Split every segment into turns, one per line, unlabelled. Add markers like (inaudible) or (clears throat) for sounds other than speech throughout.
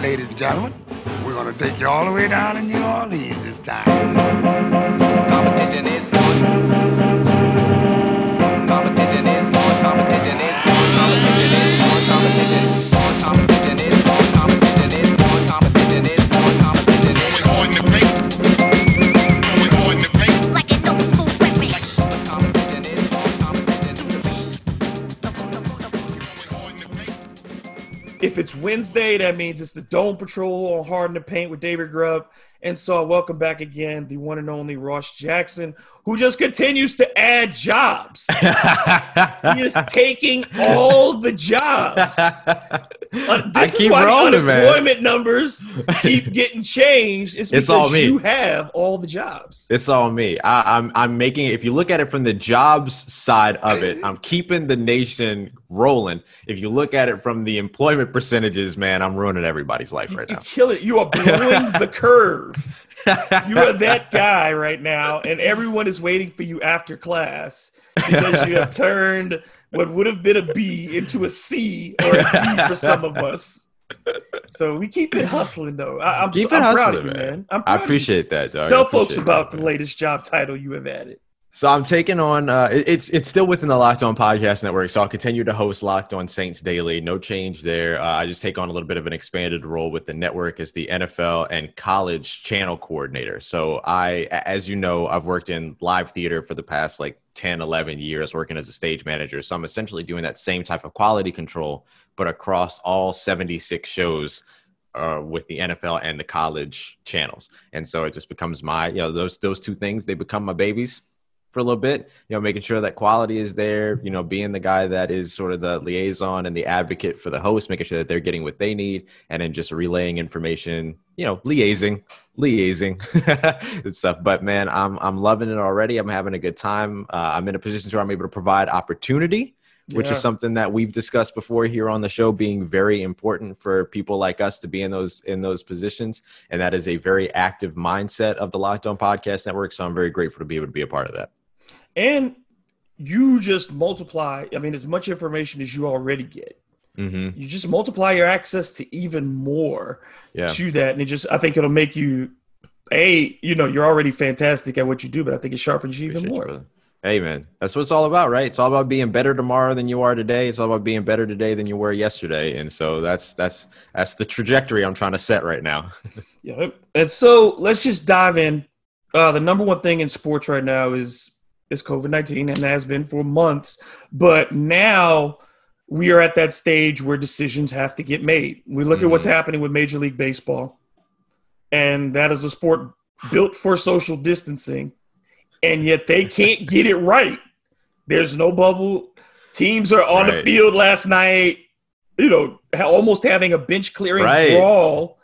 Ladies and gentlemen, we're going to take you all the way down to New Orleans this time.
Competition is on. Competition is on. Competition is on. Competition is on. Competition
Wednesday, that means it's the Dome Patrol on Hard in the Paint with David Grubb. And so I welcome back again the one and only Ross Jackson, who just continues to add jobs. (laughs) he is taking all the jobs. (laughs) Uh,
I
this is
keep
why
rolling,
the
man.
unemployment numbers (laughs) keep getting changed. It's because
It's all me.
you have all the jobs.
It's all me. I, I'm I'm making. If you look at it from the jobs side of it, I'm keeping the nation rolling. If you look at it from the employment percentages, man, I'm ruining everybody's life right
You
now.
kill it. You are blowing the curve. (laughs) You are that guy right now, and everyone is waiting for you after class because you have turned what would have been a B into a C or a D for some of us. So we keep it hustling, though. I, am
Keep
so,
it
I'm proud of you,
man.
man. I'm
I
proud of you.
appreciate that, dog.
Tell folks about
that,
the latest job title you have added.
So I'm taking on. Uh, it's it's still within the Locked On Podcast Network. So I'll continue to host Locked On Saints daily. No change there. Uh, I just take on a little bit of an expanded role with the network as the NFL and college channel coordinator. So I, as you know, I've worked in live theater for the past like 10, 11 years, working as a stage manager. So I'm essentially doing that same type of quality control, but across all 76 shows uh, with the NFL and the college channels. And so it just becomes my, you know, those those two things they become my babies for a little bit. You know, making sure that quality is there. You know, being the guy that is sort of the liaison and the advocate for the host, making sure that they're getting what they need, and then just relaying information. You know, liaising, liaising (laughs) and stuff. But man, I'm I'm loving it already. I'm having a good time. Uh, I'm in a position where I'm able to provide opportunity which
Yeah.
is something that we've discussed before here on the show being very important for people like us to be in those in those positions and that is a very active mindset of the locked on podcast network so i'm very grateful to be able to be a part of that
And you just multiply, I mean, as much information as you already get.
hmm
You just multiply your access to even more.
yeah
to that, and it just I think it'll make you a you know you're already fantastic at what you do, but I think it sharpens you even
Appreciate you,
more.
brother. hey man that's what it's all about right it's all about being better tomorrow than you are today it's all about being better today than you were yesterday and so that's that's that's the trajectory i'm trying to set right now (laughs)
Yeah, and so let's just dive in. Uh, the number one thing in sports right now is is COVID nineteen, and has been for months. But now we are at that stage where decisions have to get made. We look at what's mm-hmm. happening with Major League Baseball, and that is a sport built for social distancing, and yet they can't get it right. There's no bubble. Teams are on the field last night. You know, ha- almost having a bench clearing
Right.
brawl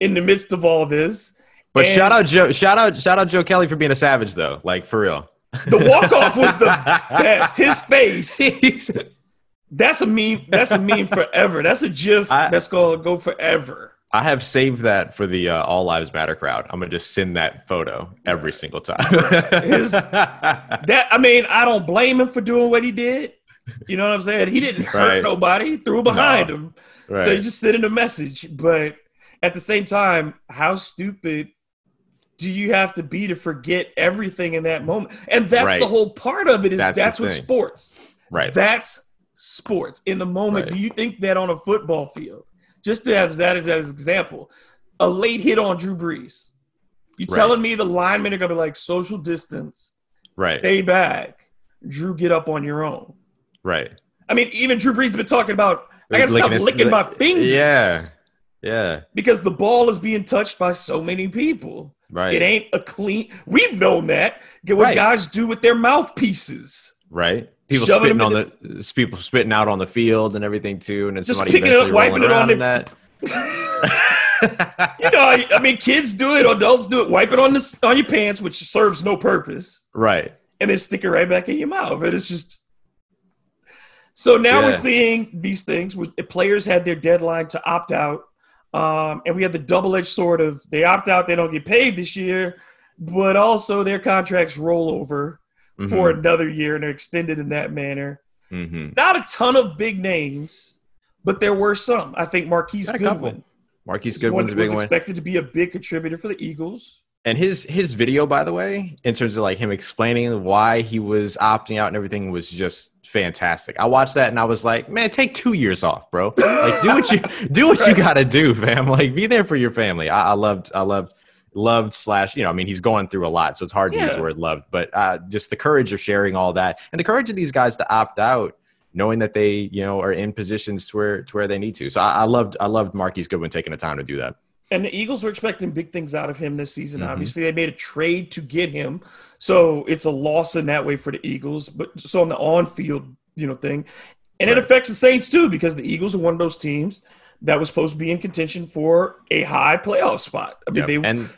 in the midst of all this.
but
And-
shout out joe shout out shout out joe kelly for being a savage though like for real
The walk off was the best. His face. (laughs) That's a meme. That's a meme forever. That's a GIF
I-
that's gonna go forever.
I have saved that for the uh, All Lives Matter crowd. I'm gonna just send that photo every single time.
His- (laughs) That I mean, I don't blame him for doing what he did. You know what I'm saying? He didn't hurt
Right.
nobody. He threw behind
No.
him.
right.
So he just sending a message. But at the same time, how stupid do you have to be to forget everything in that moment? And that's
Right.
the whole part of it. Is
That's
that's, what
thing.
sports.
right.
That's sports. In the moment,
Right.
do you think that on a football field, just to have that as an example, a late hit on Drew Brees, you
Right.
telling me the linemen are going to be like social distance,
right.
stay back, Drew, get up on your own.
right.
I mean, even Drew Brees has been talking about, I got to
Licking
stop
his-
licking my fingers.
Yeah. Yeah.
Because the ball is being touched by so many people.
Right.
It ain't a clean. We've known that. Get what
Right.
guys do with their mouthpieces.
right. People
Shoving
spitting on the people spitting out on the field and everything too, and then
Just
somebody
picking it up, wiping it on their-
that. (laughs)
you know, I, I mean, kids do it, adults do it. Wipe it on the on your pants, which serves no purpose,
right.
and then stick it right back in your mouth. And it's just so now
Yeah.
we're seeing these things. Where players had their deadline to opt out, um, and we have the double edged sword of they opt out, they don't get paid this year, but also their contracts roll over for another year and are extended in that manner.
hmm
Not a ton of big names, but there were some. I think Marquise
Got a couple.
Goodwin
Marquise
one
Goodwin's a big
was
one.
expected to be a big contributor for the Eagles.
And his his video, by the way, in terms of like him explaining why he was opting out and everything, was just fantastic. I watched that and I was like, man, take two years off, bro. Like, do what you (laughs) do what you got to do, fam. Like, be there for your family. I, I loved, I loved, loved slash. You know, I mean, he's going through a lot, so it's hard to use the word loved, but uh, just the courage of sharing all that and the courage of these guys to opt out. Knowing that they, you know, are in positions to where to where they need to, so I, I loved, I loved Marquise Goodwin taking the time to do that.
And the Eagles are expecting big things out of him this season.
Mhm.
Obviously, they made a trade to get him, so it's a loss in that way for the Eagles. But so on the on-field, you know, thing, and it affects the Saints too because the Eagles are one of those teams that was supposed to be in contention for a high playoff spot. I mean,
Yep.
they
and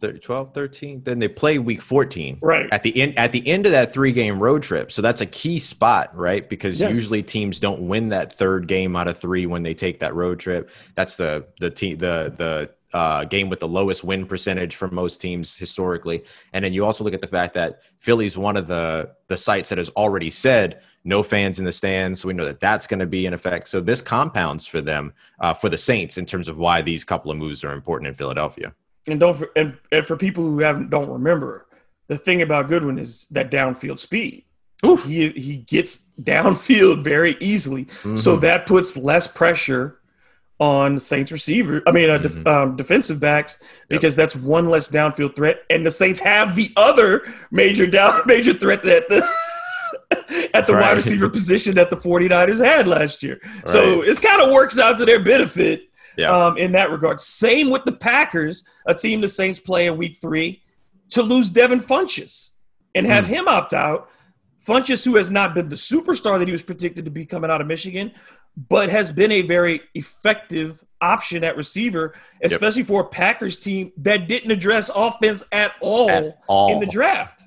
thir- 12 13 then they play week 14
Right.
at the end at the end of that three game road trip. So that's a key spot right? Because
Yes.
usually teams don't win that third game out of three when they take that road trip. That's the the team the the uh, game with the lowest win percentage for most teams historically. And then you also look at the fact that philly's one of the the sites that has already said no fans in the stands. So we know that that's going to be in effect. So this compounds for them uh, for the saints in terms of why these couple of moves are important in philadelphia
and don't for, and, and for people who haven't don't remember, the thing about Goodwin is that downfield speed.
Oof.
He he gets downfield very easily, so
Mhm.
that puts less pressure on Saints receiver. I mean, uh, def,
Mhm.
um, defensive backs because that's one less downfield threat, and the Saints have the other major down (laughs) major threat that the. (laughs) At the
Right.
wide receiver position that the 49ers had last year. So
Right.
it kind of works out to their benefit
Yeah.
um, in that regard. Same with the Packers, a team the Saints play in week three, to lose Devin Funchess and have
Hmm.
him opt out. Funchess, who has not been the superstar that he was predicted to be coming out of Michigan, but has been a very effective option at receiver, especially for a Packers team that didn't address offense at all,
At all.
in the draft.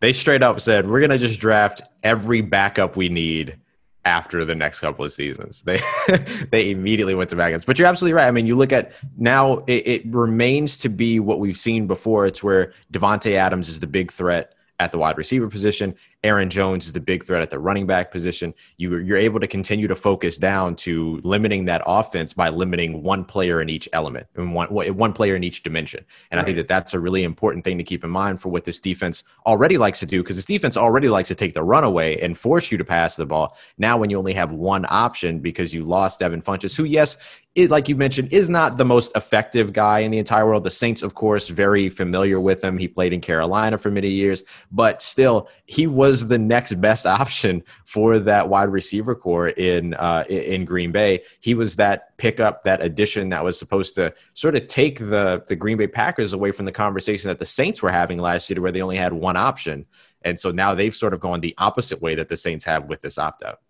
They straight up said, "We're gonna just draft every backup we need after the next couple of seasons." They (laughs) they immediately went to backups. But you're absolutely right. I mean, you look at now, it, it remains to be what we've seen before. It's where Davante Adams is the big threat at the wide receiver position. Aaron Jones is the big threat at the running back position. You, you're able to continue to focus down to limiting that offense by limiting one player in each element and one one player in each dimension. And I think that that's a really important thing to keep in mind for what this defense already likes to do because this defense already likes to take the runaway and force you to pass the ball. Now, when you only have one option because you lost Devin Funchess, who, yes, it, like you mentioned, is not the most effective guy in the entire world. The Saints, of course, very familiar with him. He played in Carolina for many years, but still, he was the next best (laughs) option for that wide receiver core in uh, in Green Bay. He was that pickup, that addition that was supposed to sort of take the the Green Bay Packers away from the conversation that the Saints were having last year, where they only had one option. And so now they've sort of gone the opposite way that the Saints have with this opt out.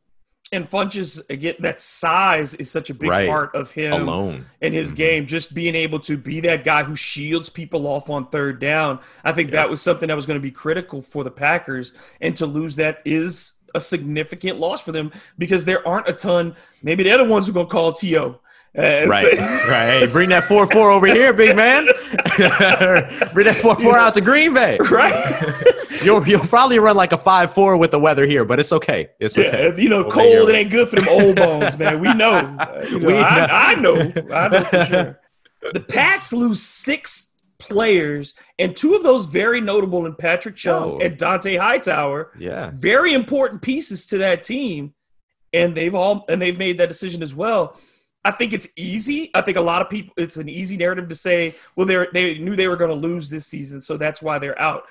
And Funchess, again, that size is such a big
Right.
part of him.
Alone.
in his
Mhm.
game, just being able to be that guy who shields people off on third down. I think that was something that was going to be critical for the Packers, and to lose that is a significant loss for them because there aren't a ton. Maybe they're the ones who are going to call To. Uh,
Right, (laughs) right. Hey, bring that four four over here, big man. (laughs) bring that four four out to Green Bay.
right. (laughs)
You'll you'll probably run like a five four with the weather here, but it's okay. It's okay.
Yeah, you know,
We'll
cold
it
ain't good for them old bones, man. We know. Uh, (laughs) you know,
We know.
I, I know. I know for sure. (laughs) The Pats lose six players, and two of those very notable in Patrick Chung
Oh.
and Dont'a Hightower.
Yeah.
very important pieces to that team, and they've all and they've made that decision as well. I think it's easy. I think a lot of people it's an easy narrative to say, well, they they knew they were going to lose this season, so that's why they're out.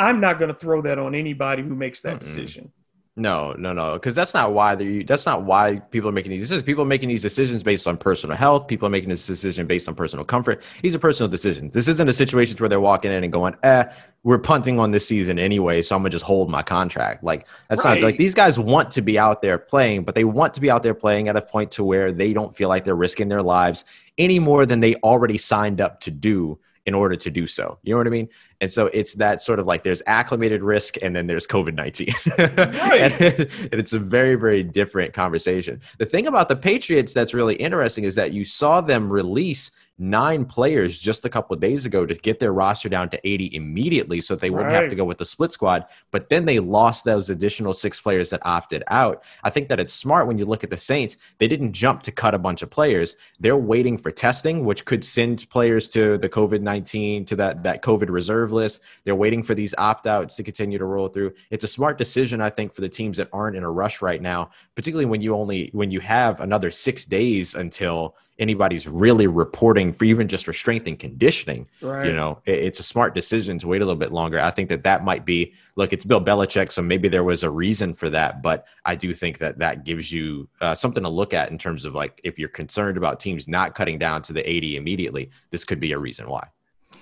I'm not going to throw that on anybody who makes that
Mm-mm.
decision.
No, no, no, because that's not why they. That's not why people are making these decisions. People are making these decisions based on personal health. People are making this decision based on personal comfort. These are personal decisions. This isn't a situation where they're walking in and going, "Eh, we're punting on this season anyway, so I'm gonna just hold my contract." Like that's not like these guys want to be out there playing, but they want to be out there playing at a point to where they don't feel like they're risking their lives any more than they already signed up to do in order to do so. You know what I mean? And so it's that sort of like there's acclimated risk and then there's COVID 19. (laughs)
Right.
and, and (laughs) it's a very, very different conversation. The thing about the Patriots that's really interesting is that you saw them release nine players just a couple of days ago to get their roster down to 80 immediately so they wouldn't have to go with the split squad. But then they lost those additional six players that opted out. I think that it's smart when you look at the Saints. They didn't jump to cut a bunch of players. They're waiting for testing, which could send players to the COVID 19, to that, that COVID reserve list. They're waiting for these opt outs to continue to roll through. It's a smart decision, I think, for the teams that aren't in a rush right now, particularly when you only, when you have another six days until anybody's really reporting for even just for strength and conditioning
Right.
you know it- it's a smart decision to wait a little bit longer. I think that that might be look it's bill belichick so maybe there was a reason for that but i do think that that gives you uh, something to look at in terms of like if you're concerned about teams not cutting down to the 80 immediately this could be a reason why.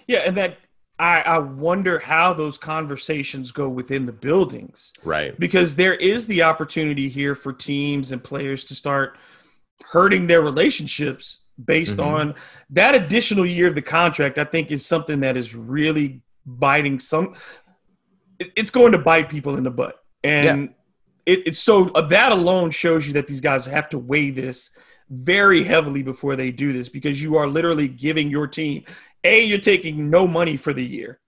Yeah, and that I, I wonder how those conversations go within the buildings.
Right.
Because there is the opportunity here for teams and players to start hurting their relationships based
Mhm.
on that additional year of the contract. I think is something that is really biting some. It's going to bite people in the butt, and it, it's so uh, that alone shows you that these guys have to weigh this very heavily before they do this because you are literally giving your team a you're taking no money for the year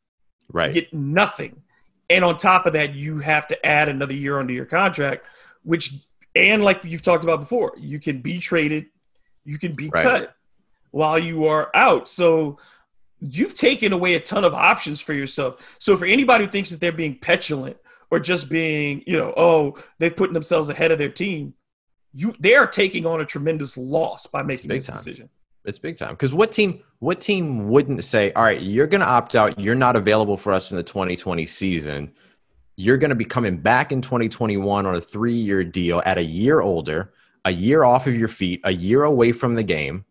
right
get nothing. And on top of that, you have to add another year onto your contract, which, and like you've talked about before, you can be traded, you can be
Right.
cut while you are out. So you've taken away a ton of options for yourself. So for anybody who thinks that they're being petulant or just being, you know, oh, they're putting themselves ahead of their team, you they are taking on a tremendous loss by making this
time.
decision.
It's big time. Because what team what team wouldn't say, all right, you're gonna opt out, you're not available for us in the 2020 season. You're gonna be coming back in 2021 on a three-year deal at a year older, a year off of your feet, a year away from the game,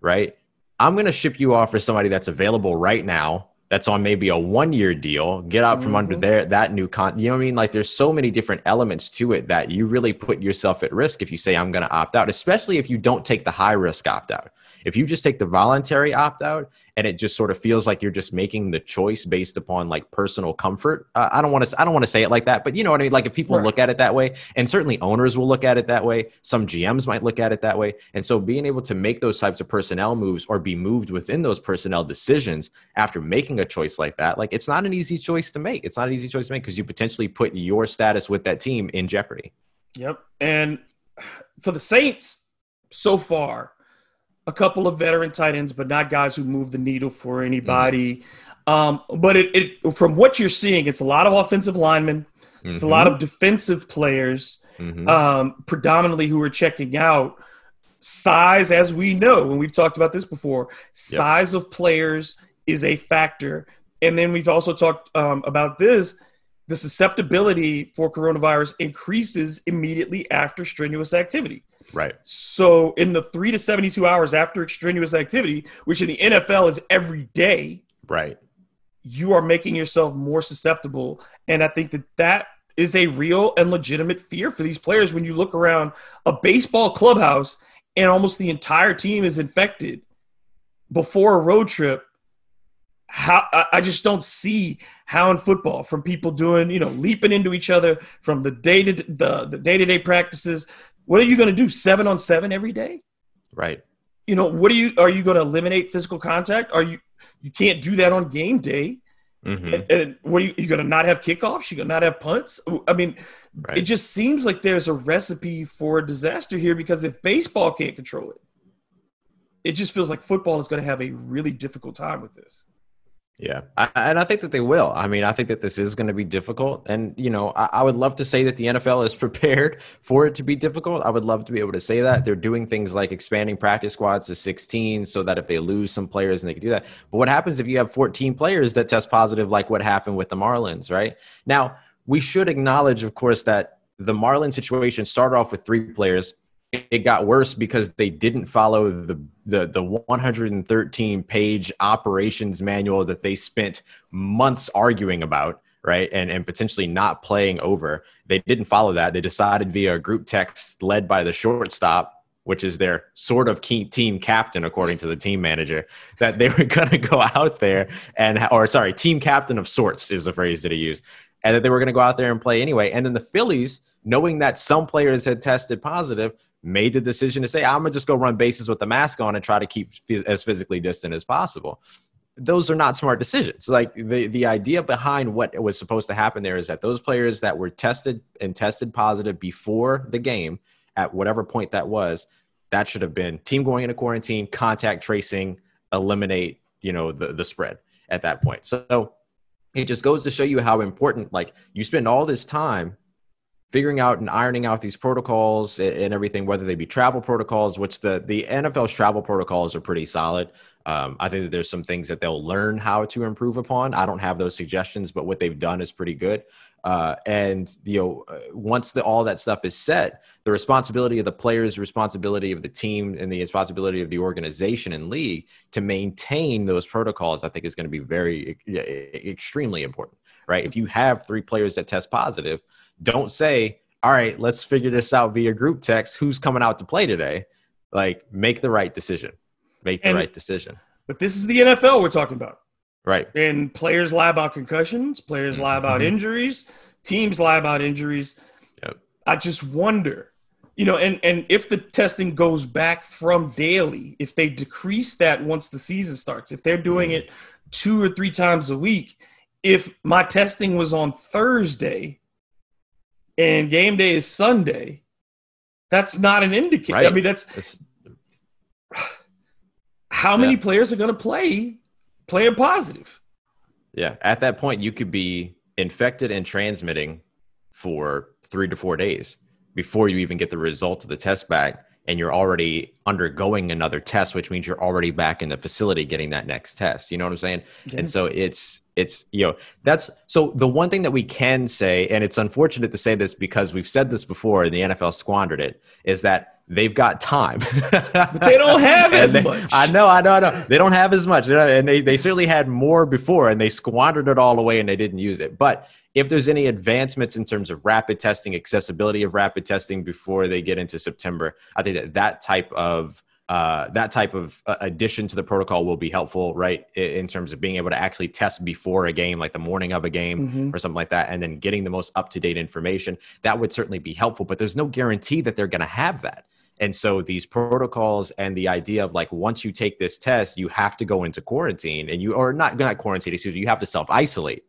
right? I'm gonna ship you off for somebody that's available right now. That's on maybe a one-year deal. Get out from under
Mhm.
there that new con. You know what I mean? Like there's so many different elements to it that you really put yourself at risk if you say I'm going to opt out, especially if you don't take the high risk opt out. If you just take the voluntary opt out and it just sort of feels like you're just making the choice based upon like personal comfort. Uh, I don't want to I don't want to say it like that, but you know what I mean? Like if people
Right.
look at it that way, and certainly owners will look at it that way, some GMs might look at it that way. And so being able to make those types of personnel moves or be moved within those personnel decisions after making a choice like that, like it's not an easy choice to make. It's not an easy choice to make because you potentially put your status with that team in jeopardy.
Yep. And for the Saints, so far, a couple of veteran tight ends, but not guys who move the needle for anybody. Um, but it, it from what you're seeing, it's a lot of offensive linemen, it's a lot of defensive players,
Mhm.
um, predominantly who are checking out. Size, as we know, and we've talked about this before, size of players is a factor. And then we've also talked um, about this the susceptibility for coronavirus increases immediately after strenuous activity.
Right.
So, in the three to 72 hours after extraneous activity, which in the NFL is every day,
Right.
you are making yourself more susceptible. And I think that that is a real and legitimate fear for these players when you look around a baseball clubhouse and almost the entire team is infected before a road trip. How I- just don't see how in football from people doing, you know, leaping into each other from the day to the, the day-to-day practices. What are you going to do? Seven on seven every day?
Right.
you know what are you are you going to eliminate physical contact are you you can't do that on game day
Mhm.
and, and what are you, you going to not have kickoffs you going to not have punts i mean
Right.
it just seems like there's a recipe for a disaster here because if baseball can't control it it just feels like football is going to have a really difficult time with this
Yeah, I, and I think that they will. I mean, I think that this is going to be difficult, and you know, I, I would love to say that the NFL is (laughs) prepared for it to be difficult. I would love to be able to say that they're doing things like expanding practice squads to 16, so that if they lose some players, and they can do that. But what happens if you have 14 players that test positive, like what happened with the Marlins? Right now, we should acknowledge, of course, that the Marlins situation started off with three players it got worse because they didn't follow the the the 113 page operations manual that they spent months arguing about right and and potentially not playing over they didn't follow that they decided via a group text led by the shortstop which is their sort of team captain, according to the team manager, that they were (laughs) going to go out there and, or sorry, team captain of sorts is the phrase that he used, and that they were going to go out there and play anyway. And then the Phillies, knowing that some players had tested positive, made the decision to say, I'm to just go run bases with the mask on and try to keep phys- as physically distant as possible. Those are not smart decisions. Like the, the idea behind what was supposed to happen there is that those players that were tested and tested positive before the game at whatever point that was, that should have been team going into quarantine, contact tracing, eliminate, you know, the, the spread at that point. So it just goes to show you how important, like you spend all this time figuring out and ironing out these protocols and everything, whether they be travel protocols, which the, the NFL's travel protocols are pretty solid. Um, I think that there's some things that they'll learn how to improve upon. I don't have those suggestions, but what they've done is pretty good. Uh, and you know, uh, once the, all that stuff is set, the responsibility of the players, responsibility of the team, and the responsibility of the organization and league to maintain those protocols, I think, is going to be very extremely important. Right? If you have three players that test positive, don't say, "All right, let's figure this out via group text. Who's coming out to play today?" Like, make the right decision. Make the
And-
right decision.
But this is the NFL we're talking about.
Right.
And players lie about concussions, players lie about
Mhm.
injuries, teams lie about injuries.
Yep.
I just wonder, you know, and and if the testing goes back from daily, if they decrease that once the season starts, if they're doing
Mhm.
it two or three times a week, if my testing was on Thursday and game day is Sunday, that's not an indicator. I mean, that's
It's-
how many
Yeah.
players are going to play playing positive.
Yeah, at that point, you could be infected and transmitting for three to four days before you even get the result of the test back. And you're already undergoing another test, which means you're already back in the facility getting that next test. You know what I'm saying?
Yeah.
And so it's, it's, you know, that's so the one thing that we can say, and it's unfortunate to say this because we've said this before and the NFL squandered it, is that they've got time.
They don't have (laughs) as
they-
much.
I know, I know, I know. They don't have as much, and they, they certainly had more before, and they squandered it all away, and they didn't use it. But if there's any advancements in terms of rapid testing, accessibility of rapid testing before they get into September, I think that that type of uh, that type of uh, addition to the protocol will be helpful, right? In terms of being able to actually test before a game, like the morning of a game
Mhm.
or something like that, and then getting the most up to date information. That would certainly be helpful, but there's no guarantee that they're going to have that. And so these protocols and the idea of like once you take this test, you have to go into quarantine and you are not not quarantine, excuse me, you have to self isolate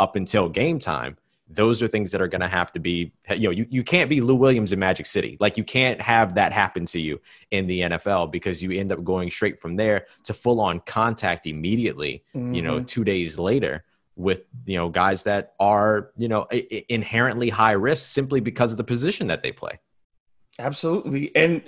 up until game time. Those are things that are going to have to be, you know, you, you can't be Lou Williams in Magic City. Like you can't have that happen to you in the NFL because you end up going straight from there to full on contact immediately, you know,
Mhm.
two days later with, you know, guys that are, you know, inherently high risk simply because of the position that they play.
Absolutely. And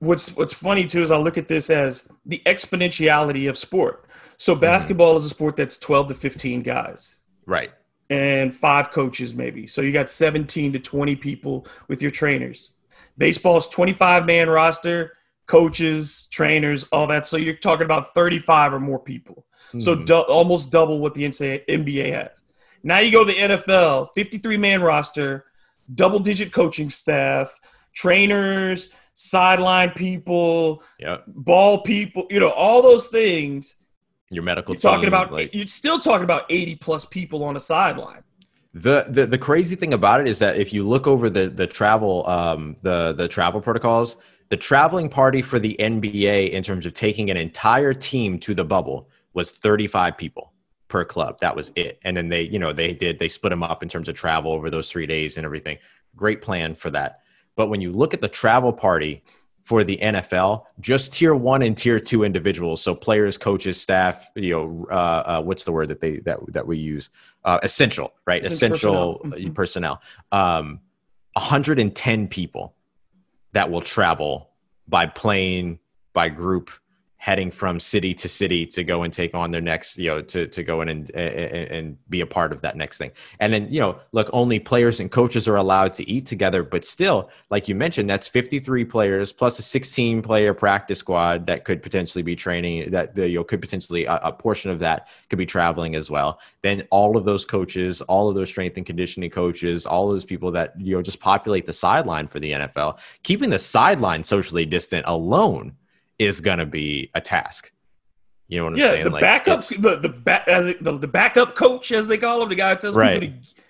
what's what's funny too is I look at this as the exponentiality of sport. So basketball is a sport that's 12 to 15 guys
Right.
And five coaches maybe. So you got 17 to 20 people with your trainers. Baseball's 25 man roster, coaches, trainers, all that. So you're talking about 35 or more people. So
Mhm.
du- almost double what the NBA has. Now you go to the NFL, 53 man roster, double digit coaching staff, trainers, sideline people,
Yep.
ball people, you know, all those things.
Your medical
You're talking
team,
about
like
you're still talking about 80 plus people on a sideline.
the, the the crazy thing about it is that if you look over the the travel um the the travel protocols, the traveling party for the NBA in terms of taking an entire team to the bubble was 35 people per club. That was it. And then they, you know, they did they split them up in terms of travel over those 3 days and everything. Great plan for that. But when you look at the travel party for the NFL, just tier one and tier two individuals, so players, coaches, staff, you know, uh, uh, what's the word that they that that we use? Uh, essential, right?
Essential
Essential
personnel. Mhm.
personnel. Um, 110 people that will travel by plane, by group, heading from city to city to go and take on their next, you know, to, to go in and, and, and be a part of that next thing. And then, you know, look, only players and coaches are allowed to eat together, but still, like you mentioned, that's 53 players plus a 16 player practice squad that could potentially be training that, you know, could potentially a, a portion of that could be traveling as well. Then all of those coaches, all of those strength and conditioning coaches, all those people that, you know, just populate the sideline for the NFL, keeping the sideline socially distant alone is going to be a task. You know what I'm
yeah,
saying?
the backup, the the, back, the the backup coach, as they call him, the guy that tells
Right.
people to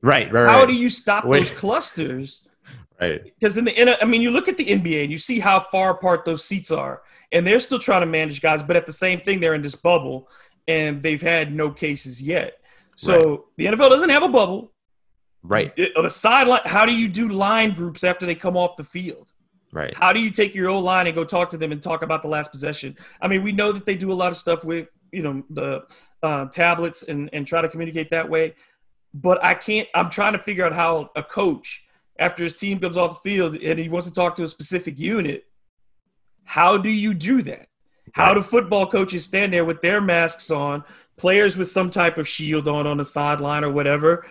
right, right,
How
right,
do you stop
Wait.
those clusters? (laughs)
right.
Because in the, I mean, you look at the NBA and you see how far apart those seats are, and they're still trying to manage guys, but at the same thing, they're in this bubble, and they've had no cases yet. So the NFL doesn't have a bubble.
Right,
It- the sideline. How do you do line groups after they come off the field?
Right.
How do you take your old line and go talk to them and talk about the last possession? I mean, we know that they do a lot of stuff with you know the uh, tablets and and try to communicate that way, but I can't. I'm trying to figure out how a coach after his team comes off the field and he wants to talk to a specific unit. How do you do that? How do football coaches stand there with their masks on, players with some type of shield on on the sideline or whatever?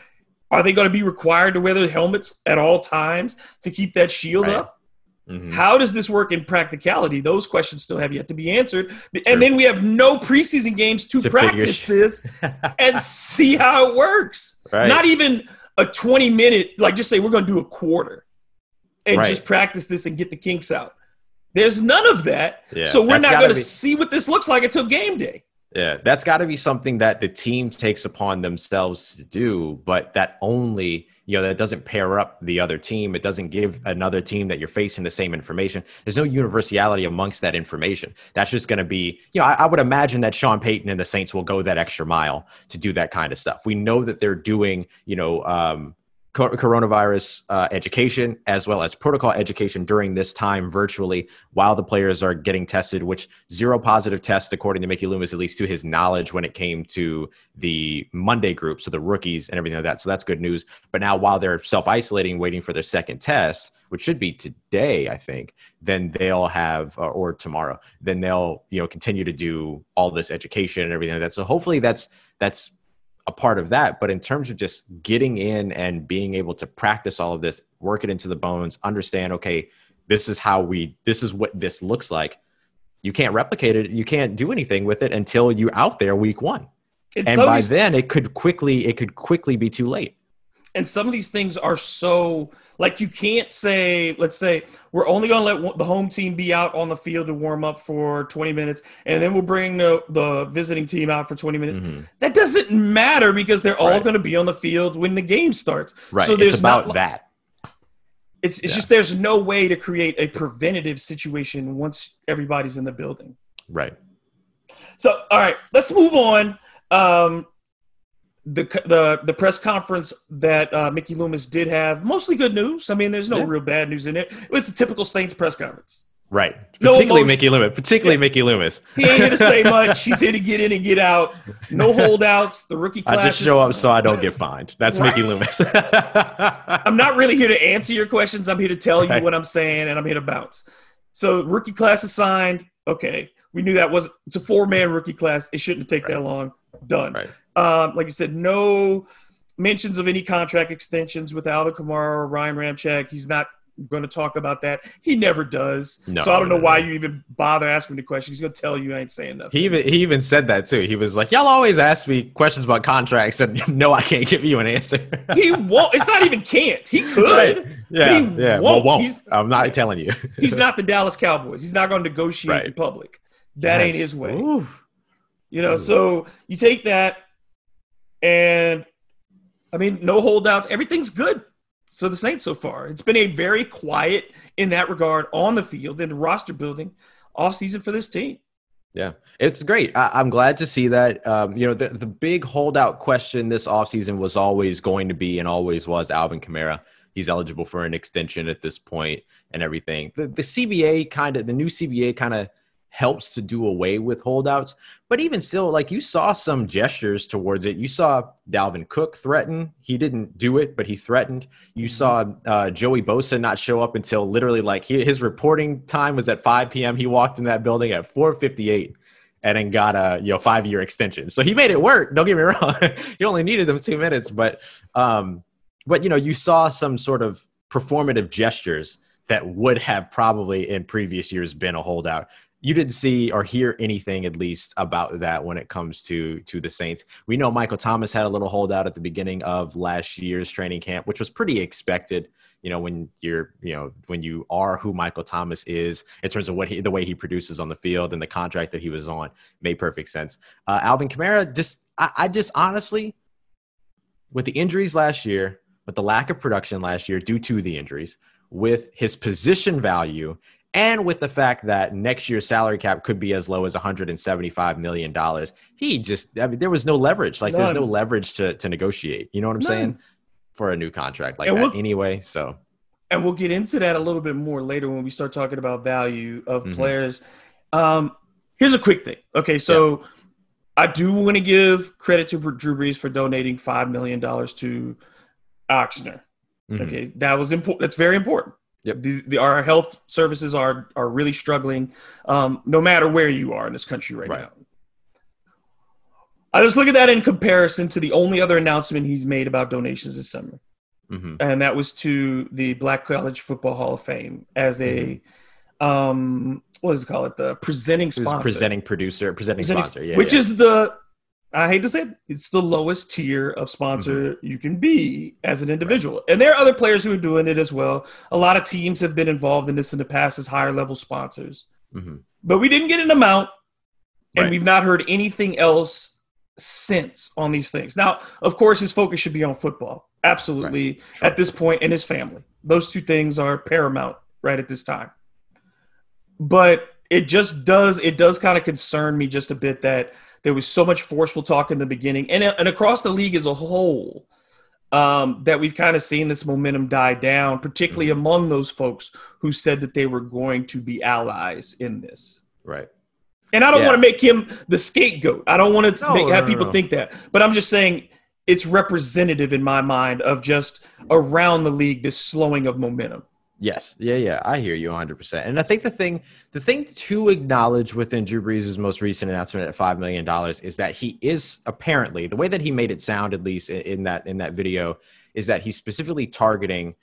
Are they going to be required to wear their helmets at all times to keep that shield
Right.
up?
Mhm.
How does this work in practicality? Those questions still have yet to be answered.
True.
And then we have no preseason games to,
To
practice this (laughs) and see how it works.
Right.
Not even a 20 minute, like just say we're going to do a quarter and
Right.
just practice this and get the kinks out. There's none of that.
Yeah,
so we're
that's
not going to
be-
see what this looks like until game day.
Yeah, that's got to be something that the team takes upon themselves to do, but that only, you know, that doesn't pair up the other team. It doesn't give another team that you're facing the same information. There's no universality amongst that information. That's just going to be, you know, I, I would imagine that Sean Payton and the Saints will go that extra mile to do that kind of stuff. We know that they're doing, you know, um, coronavirus uh, education as well as protocol education during this time virtually while the players are getting tested which zero positive tests according to mickey loomis at least to his knowledge when it came to the monday group so the rookies and everything like that. So that's good news. But now while they're self-isolating waiting for their second test which should be today i think then they'll have or, or tomorrow then they'll you know continue to do all this education and everything like that. So hopefully that's that's a part of that. But in terms of just getting in and being able to practice all of this, work it into the bones, understand, okay, this is how we, this is what this looks like. You can't replicate it. You can't do anything with it until you're out there week one.
And,
And
some,
by then it could quickly, it could quickly be too late.
And some of these things are so like you can't say, let's say we're only going to let the home team be out on the field to warm up for 20 minutes, and then we'll bring the, the visiting team out for 20 minutes.
Mhm.
That doesn't matter because they're all
Right.
going to be on the field when the game starts.
Right.
So there's
it's about
not,
that.
It's, it's
Yeah.
just there's no way to create a preventative situation once everybody's in the building.
Right.
So, all right, let's move on. Um, the the the press conference that uh, Mickey Loomis did have mostly good news. I mean, there's no
Yeah.
real bad news in it. It's a typical Saints press conference.
Right. Particularly. Mickey Loomis. Particularly
Yeah.
Mickey Loomis.
He ain't here to say (laughs) much. He's here to get in and get out. No holdouts. The rookie class.
I just show up so I don't get fined. That's
Right.
Mickey Loomis. (laughs)
I'm not really here to answer your questions. I'm here to tell you
Right.
what I'm saying, and I'm here to bounce. So rookie class is signed. Okay, we knew that was it's a four man rookie class. It shouldn't take that long. Done.
Right.
Um, like you said, no mentions of any contract extensions with Alvin Kamara or Ryan Ramczyk. He's not going to talk about that. He never does.
No,
so I don't know
no,
why
no.
you even bother asking the question. He's going to tell you I ain't saying nothing.
He even he even said that too. He was like, "Y'all always ask me questions about contracts, and (laughs) no, I can't give you an answer." (laughs)
he won't. It's not even can't. He could.
Right. Yeah,
he
yeah.
won't.
Well, won't.
He's-
I'm not telling you. (laughs)
He's not the Dallas Cowboys. He's not going to negotiate
Right.
in public. That ain't his way.
Ooh.
You know,
Ooh.
so you take that, and I mean, no holdouts. Everything's good for the Saints so far. It's been a very quiet in that regard on the field the roster building offseason for this team.
Yeah, it's great. I, I'm glad to see that. Um, you know, the, the big holdout question this offseason was always going to be and always was Alvin Kamara. He's eligible for an extension at this point and everything. The, the CBA kind of, the new CBA kind of helps to do away with holdouts. But even still, like you saw some gestures towards it. You saw Dalvin Cook threaten. He didn't do it, but he threatened. You saw uh, Joey Bosa not show up until literally like he, his reporting time was at 5 p.m. He walked in that building at 4:58 and then got a you know five year extension. So he made it work. Don't get me (laughs) wrong. he only needed them two minutes, but um, but you know you saw some sort of performative gestures that would have probably in previous years been a holdout. You didn't see or hear anything at least about that when it comes to to the Saints. We know Michael Thomas had a little holdout at the beginning of last year's training camp, which was pretty expected you know when you're you know when you are who Michael Thomas is in terms of what he the way he produces on the field and the contract that he was on made perfect sense. Uh, Alvin Kamara just I, I just honestly with the injuries last year, with the lack of production last year due to the injuries, with his position value and with the fact that next year's salary cap could be as low as 175 million dollars he just i mean there was no leverage like there's no leverage to to negotiate you know what i'm
None.
saying for a new contract like
And
that
we'll-
anyway so
and we'll get into that a little bit more later when we start talking about value of
Mhm.
players. Um, here's a quick thing. Okay, so I do want to give credit to Drew Brees for donating five million dollars to Ochsner.
mhm.
Okay, that was important. That's very important.
Yep.
These, the, our health services are are really struggling, um, no matter where you are in this country right,
Right.
now. I just look at that in comparison to the only other announcement he's made about donations this summer
Mhm.
and that was to the Black College Football Hall of Fame as a um what does it call it the presenting sponsor
presenting producer presenting,
Presenting-
sponsor yeah
which
yeah.
is the I hate to say it, it's the lowest tier of sponsor
Mm-hmm.
you can be as an individual. And there are other players who are doing it as well. A lot of teams have been involved in this in the past as higher level sponsors.
Mhm.
But we didn't get an amount, and
Right.
we've not heard anything else since on these things. Now, of course, his focus should be on football. Absolutely.
Sure.
At this point, and his family. Those two things are paramount right at this time. But it just does, it does kind of concern me just a bit that there was so much forceful talk in the beginning and, and across the league as a whole um, that we've kind of seen this momentum die down, particularly
Mm-hmm.
among those folks who said that they were going to be allies in this.
right
And I don't
Yeah.
want to make him the scapegoat. I don't want to
No,
make, have
no,
people
no.
think that. But I'm just saying it's representative in my mind of just around the league this slowing of momentum.
Yes. Yeah, yeah. I hear you 100%. And I think the thing the thing to acknowledge within Drew Brees' most recent announcement at 5 million dollars is that he is apparently the way that he made it sound at least in, that in that video is that he's specifically targeting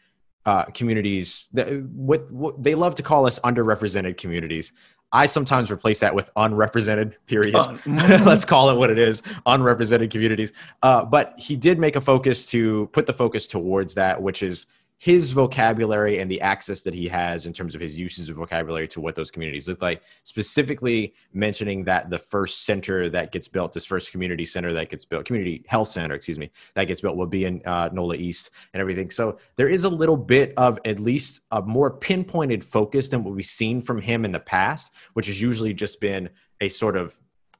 uh, communities that what, what they love to call us underrepresented communities. I sometimes replace that with unrepresented period.
Un- (laughs)
Let's call it what it is, unrepresented communities. Uh, but he did make a focus to put the focus towards that, which is his vocabulary and the access that he has in terms of his uses of vocabulary to what those communities look like. Specifically mentioning that the first center that gets built, this first community center that gets built, community health center, excuse me, that gets built will be in uh, NOLA East and everything. So there is a little bit of at least a more pinpointed focus than what we've seen from him in the past, which has usually just been a sort of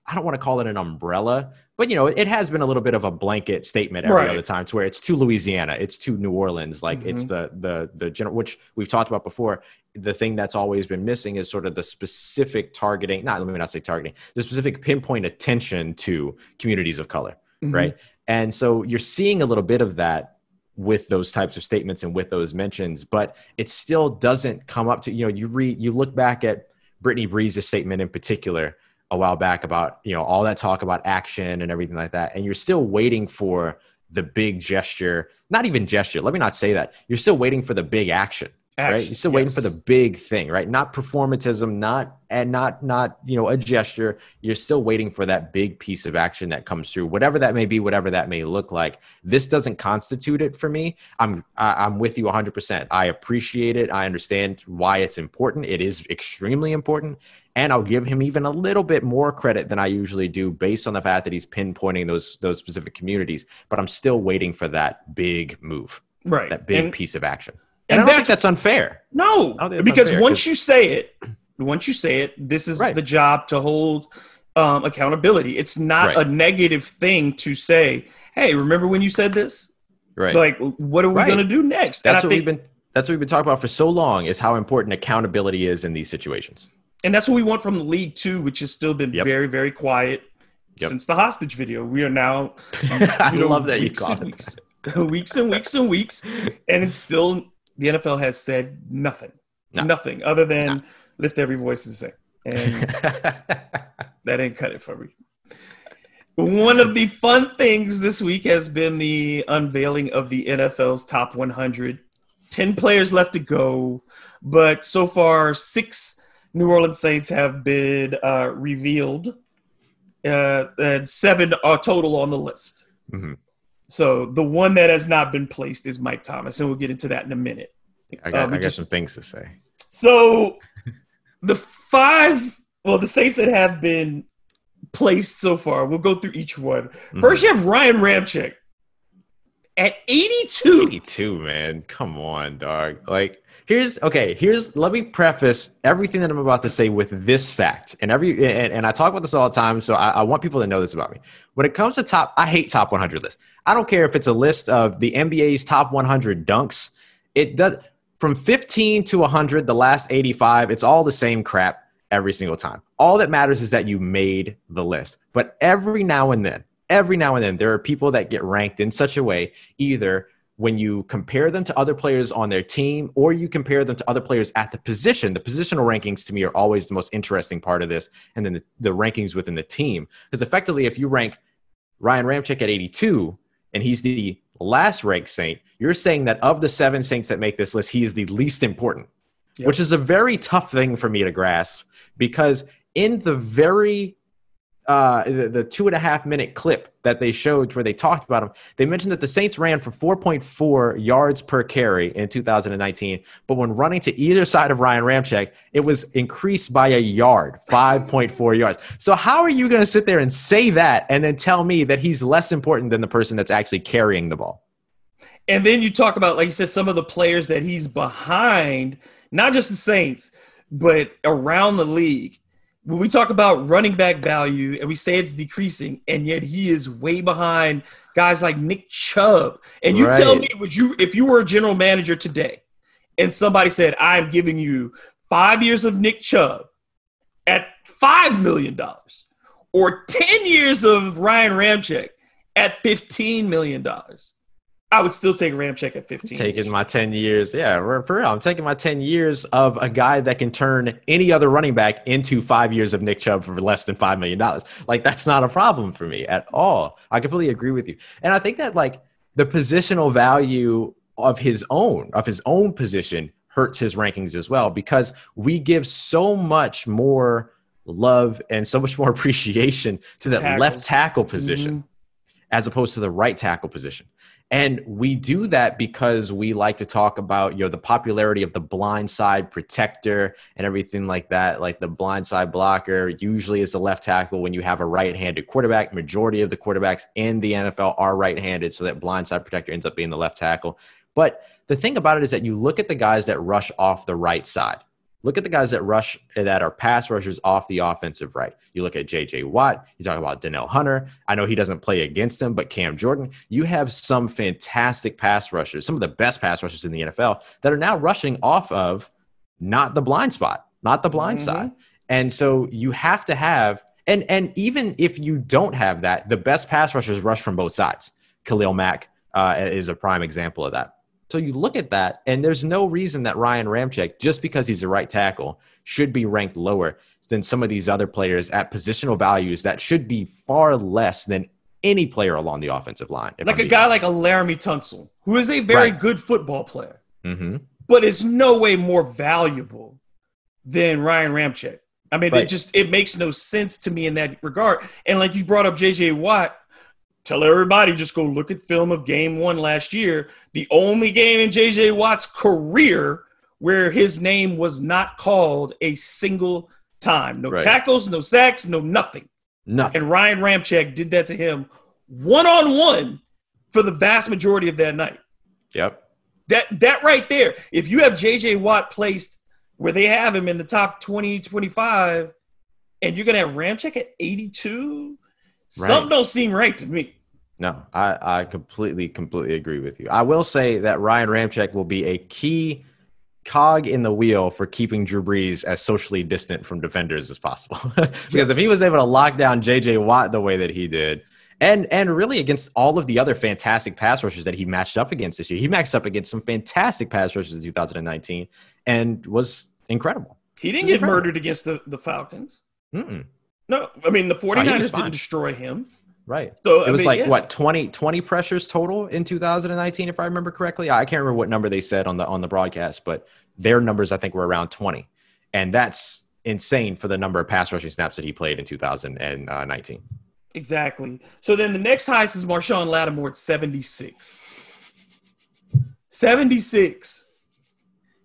I don't want to call it an umbrella, but you know, it has been a little bit of a blanket statement every
Right.
other time to where it's to Louisiana, it's to New Orleans, like it's
Mhm.
the the the general which we've talked about before. The thing that's always been missing is sort of the specific targeting, not let me not say targeting, the specific pinpoint attention to communities of color,
Mhm.
right? And so you're seeing a little bit of that with those types of statements and with those mentions, but it still doesn't come up to, you know, you read, you look back at Brittany Brees's statement in particular a while back about, you know, all that talk about action and everything like that. And you're still waiting for the big gesture, not even gesture. Let me not say that. You're still waiting for the big action right? You're still waiting for the big thing, right? Not performatism, not and not not you know a gesture. You're still waiting for that big piece of action that comes through, whatever that may be, whatever that may look like. This doesn't constitute it for me. I'm I, I'm with you 100. percent I appreciate it. I understand why it's important. It is extremely important. And I'll give him even a little bit more credit than I usually do based on the fact that he's pinpointing those those specific communities. But I'm still waiting for that big move,
Right.
that big
And-
piece of action.
and
And, I don't think
that's-
that's unfair.
No,
I don't think it's
because
unfair,
once you say it, once you say it, this is
Right.
the job to hold um, accountability. It's not
Right.
a negative thing to say, "Hey, remember when you said this?
Right.
Like, what are we
Right.
going to do next?" And
that's
I
what
think
we've been that's what we've been talking about for so long is how important accountability is in these situations.
And that's what we want from the league too, which has still been
Yep.
very, very quiet
Yep.
since the hostage video. We are now (laughs)
I
know,
love that you
weeks
called
and
it.
weeks, (laughs) weeks and weeks and weeks, and it's still the NFL has said nothing,
No.
nothing other than lift every voice and sing, and (laughs) that ain't cut it for me. One of the fun things this week has been the unveiling of the NFL's top 100. 10 players left to go, but so far, six New Orleans Saints have been uh, revealed, uh, and seven are total on the list.
Mhm.
So the one that has not been placed is Mike Thomas, and we'll get into that in a minute.
I got,
Uh,
I got
just-
some things to say.
So the five, well, the Saints that have been placed so far, we'll go through each one. First, you have Ryan Ramczyk at 82.
82, man. Come on, dog. Like, here's okay. Here's let me preface everything that I'm about to say with this fact, and every and, and I talk about this all the time, so I, I want people to know this about me. When it comes to top, I hate top 100 lists. I don't care if it's a list of the NBA's top 100 dunks. It does from 15 to 100, the last 85. It's all the same crap every single time. All that matters is that you made the list. But every now and then, every now and then, there are people that get ranked in such a way either when you compare them to other players on their team or you compare them to other players at the position. The positional rankings to me are always the most interesting part of this. And then the, the rankings within the team. Because effectively, if you rank Ryan Ramczyk at 82 and he's the last ranked Saint, you're saying that of the seven Saints that make this list, he is the least important,
Yep.
which is a very tough thing for me to grasp because in the very uh, the, the two and a half minute clip that they showed where they talked about him, they mentioned that the Saints ran for 4.4 yards per carry in 2019. But when running to either side of Ryan Ramczyk, it was increased by a yard, 5.4 yards. So, how are you going to sit there and say that and then tell me that he's less important than the person that's actually carrying the ball?
And then you talk about, like you said, some of the players that he's behind, not just the Saints, but around the league. When we talk about running back value and we say it's decreasing, and yet he is way behind guys like Nick Chubb. And you tell me, would you, if you were a general manager today, and somebody said, "I'm giving you five years of Nick Chubb at five million dollars, or ten years of Ryan Ramczyk at fifteen million dollars," I would still take Ramczyk at fifteen.
Taking my 10 years. Yeah, for real. I'm taking my 10 years of a guy that can turn any other running back into five years of Nick Chubb for less than $5 million. Like, that's not a problem for me at all. I completely agree with you. And I think that, like, the positional value of his own, of his own position, hurts his rankings as well because we give so much more love and so much more (laughs) appreciation to that
Tackles.
left tackle position
Mhm.
as opposed to the right tackle position. And we do that because we like to talk about, you know, the popularity of the blind side protector and everything like that. Like the blind side blocker usually is the left tackle when you have a right-handed quarterback. Majority of the quarterbacks in the NFL are right-handed, so that blind side protector ends up being the left tackle. But the thing about it is that you look at the guys that rush off the right side. Look at the guys that rush that are pass rushers off the offensive right. You look at J.J. Watt. You talk about Danielle Hunter. I know he doesn't play against him, but Cam Jordan. You have some fantastic pass rushers, some of the best pass rushers in the NFL that are now rushing off of not the blind spot, not the blind
Mhm.
side. And so you have to have, and and even if you don't have that, the best pass rushers rush from both sides. Khalil Mack uh, is a prime example of that. So you look at that, and there's no reason that Ryan Ramczyk, just because he's a right tackle, should be ranked lower than some of these other players at positional values that should be far less than any player along the offensive line.
like
I'm
a guy
honest.
like a Laremy Tunsil, who is a very
Right.
good football player,
Mhm.
but is no way more valuable than Ryan Ramczyk. I mean, it just it makes no sense to me in that regard. And like you brought up JJ Watt, tell everybody just go look at film of game one last year. The only game in JJ Watt's career where his name was not called a single time. No
Right.
tackles, no sacks, no nothing.
Nothing.
And Ryan Ramczyk did that to him one on one for the vast majority of that night.
Yep.
That that right there, if you have JJ Watt placed where they have him in the top 20, 25, and you're gonna have Ramczyk at 82,
Right.
something don't seem right to me.
No, I, I completely, completely agree with you. I will say that Ryan Ramczyk will be a key cog in the wheel for keeping Drew Brees as socially distant from defenders as possible. (laughs) because if he was able to lock down JJ Watt the way that he did, and and really against all of the other fantastic pass rushers that he matched up against this year, he matched up against some fantastic pass rushers in 2019 and was incredible.
He didn't get
incredible.
murdered against the, the Falcons.
Mm-mm.
No, I mean the 49ers
was fine.
didn't destroy him.
Right.
So
it was
mean,
like
yeah.
what 20, 20 pressures total in 2019 if i remember correctly i can't remember what number they said on the on the broadcast but their numbers i think were around 20 and that's insane for the number of pass rushing snaps that he played in 2019
Exactly. So then the next highest is Marshon Lattimore at 76. 76.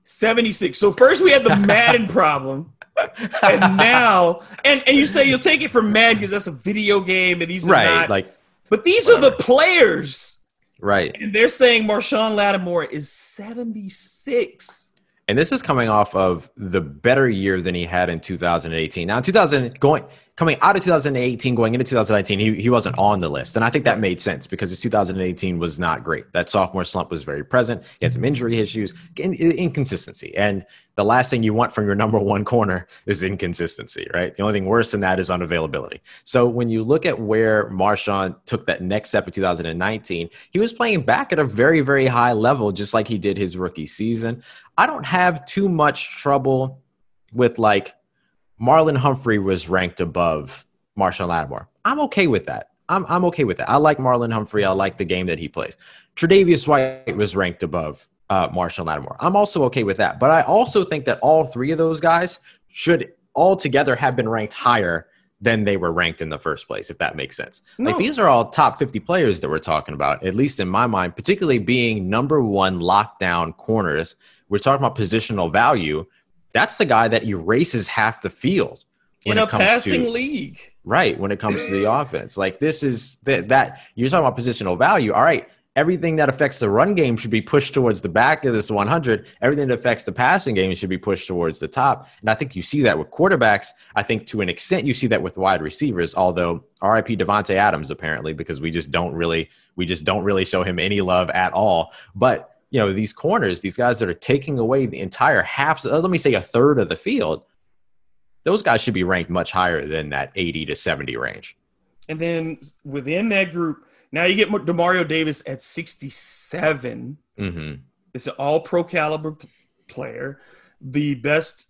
76. So first we had the (laughs) Madden problem. (laughs) And now, and, and you say you'll take it from Madden because that's a video game and these are
right
not.
like
but these are the players.
right
And they're saying Marshon Lattimore is 76.
and this is coming off of the better year than he had in 2018 now 2000 going coming out of 2018 going into 2019 he, he wasn't on the list. And i think that made sense because his 2018 was not great. That sophomore slump was very present. He had some injury issues in, in- inconsistency. And the last thing you want from your number one corner (laughs) is inconsistency right? The only thing worse than that is unavailability. So when you look at where marshon took that next step in 2019 he was playing back at a very very high level just like he did his rookie season. I don't have too much trouble with like Marlon Humphrey was ranked above Marshon Lattimore. I'm okay with that. I'm, I'm okay with that. I like Marlon Humphrey. I like the game that he plays. Tre'Davious White was ranked above uh, Marshon Lattimore. I'm also okay with that. But I also think that all three of those guys should altogether have been ranked higher than they were ranked in the first place, if that makes sense. Like these are all top 50 players that we're talking about, at least in my mind, particularly being number one lockdown corners. We're talking about positional value. That's the guy that erases half the field. when
In a passing
to-
league.
Right. When it comes to the (laughs) offense, like this is that, that you're talking about positional value. All right. Everything that affects the run game should be pushed towards the back of this 100. Everything that affects the passing game should be pushed towards the top. And I think you see that with quarterbacks. I think to an extent you see that with wide receivers. Although RIP Davante Adams apparently because we just don't really we just don't really show him any love at all. But you know these corners, these guys that are taking away the entire half. Let me say a third of the field. Those guys should be ranked much higher than that 80 to 70 range.
And then within that group, now you get Demario Davis at 67.
hmm
It's an all pro caliber player. The best,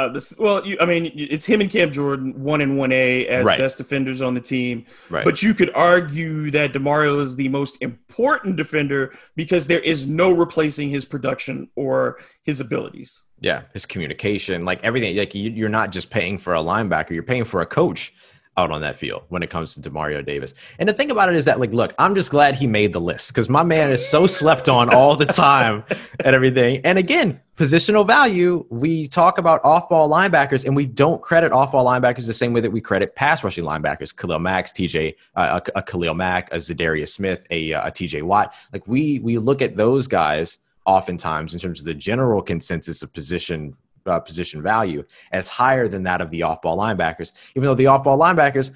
uh, this, well, you, I mean, it's him and Cam Jordan, one and one A as
Right.
best defenders on the team.
Right.
But you could argue that Demario is the most important defender because there is no replacing his production or his abilities.
Yeah, his communication, like everything. Like you, you're not just paying for a linebacker; you're paying for a coach out on that field when it comes to Demario Davis. And the thing about it is that, like, look, I'm just glad he made the list because my man is so slept on all the time (laughs) and everything. And again, positional value. We talk about off-ball linebackers, and we don't credit off-ball linebackers the same way that we credit pass rushing linebackers. Khalil Max, TJ, uh, a, a Khalil Mack, a Za'Darius Smith, a, uh, a TJ Watt. Like we we look at those guys oftentimes in terms of the general consensus of position uh, position value as higher than that of the off-ball linebackers even though the off-ball linebackers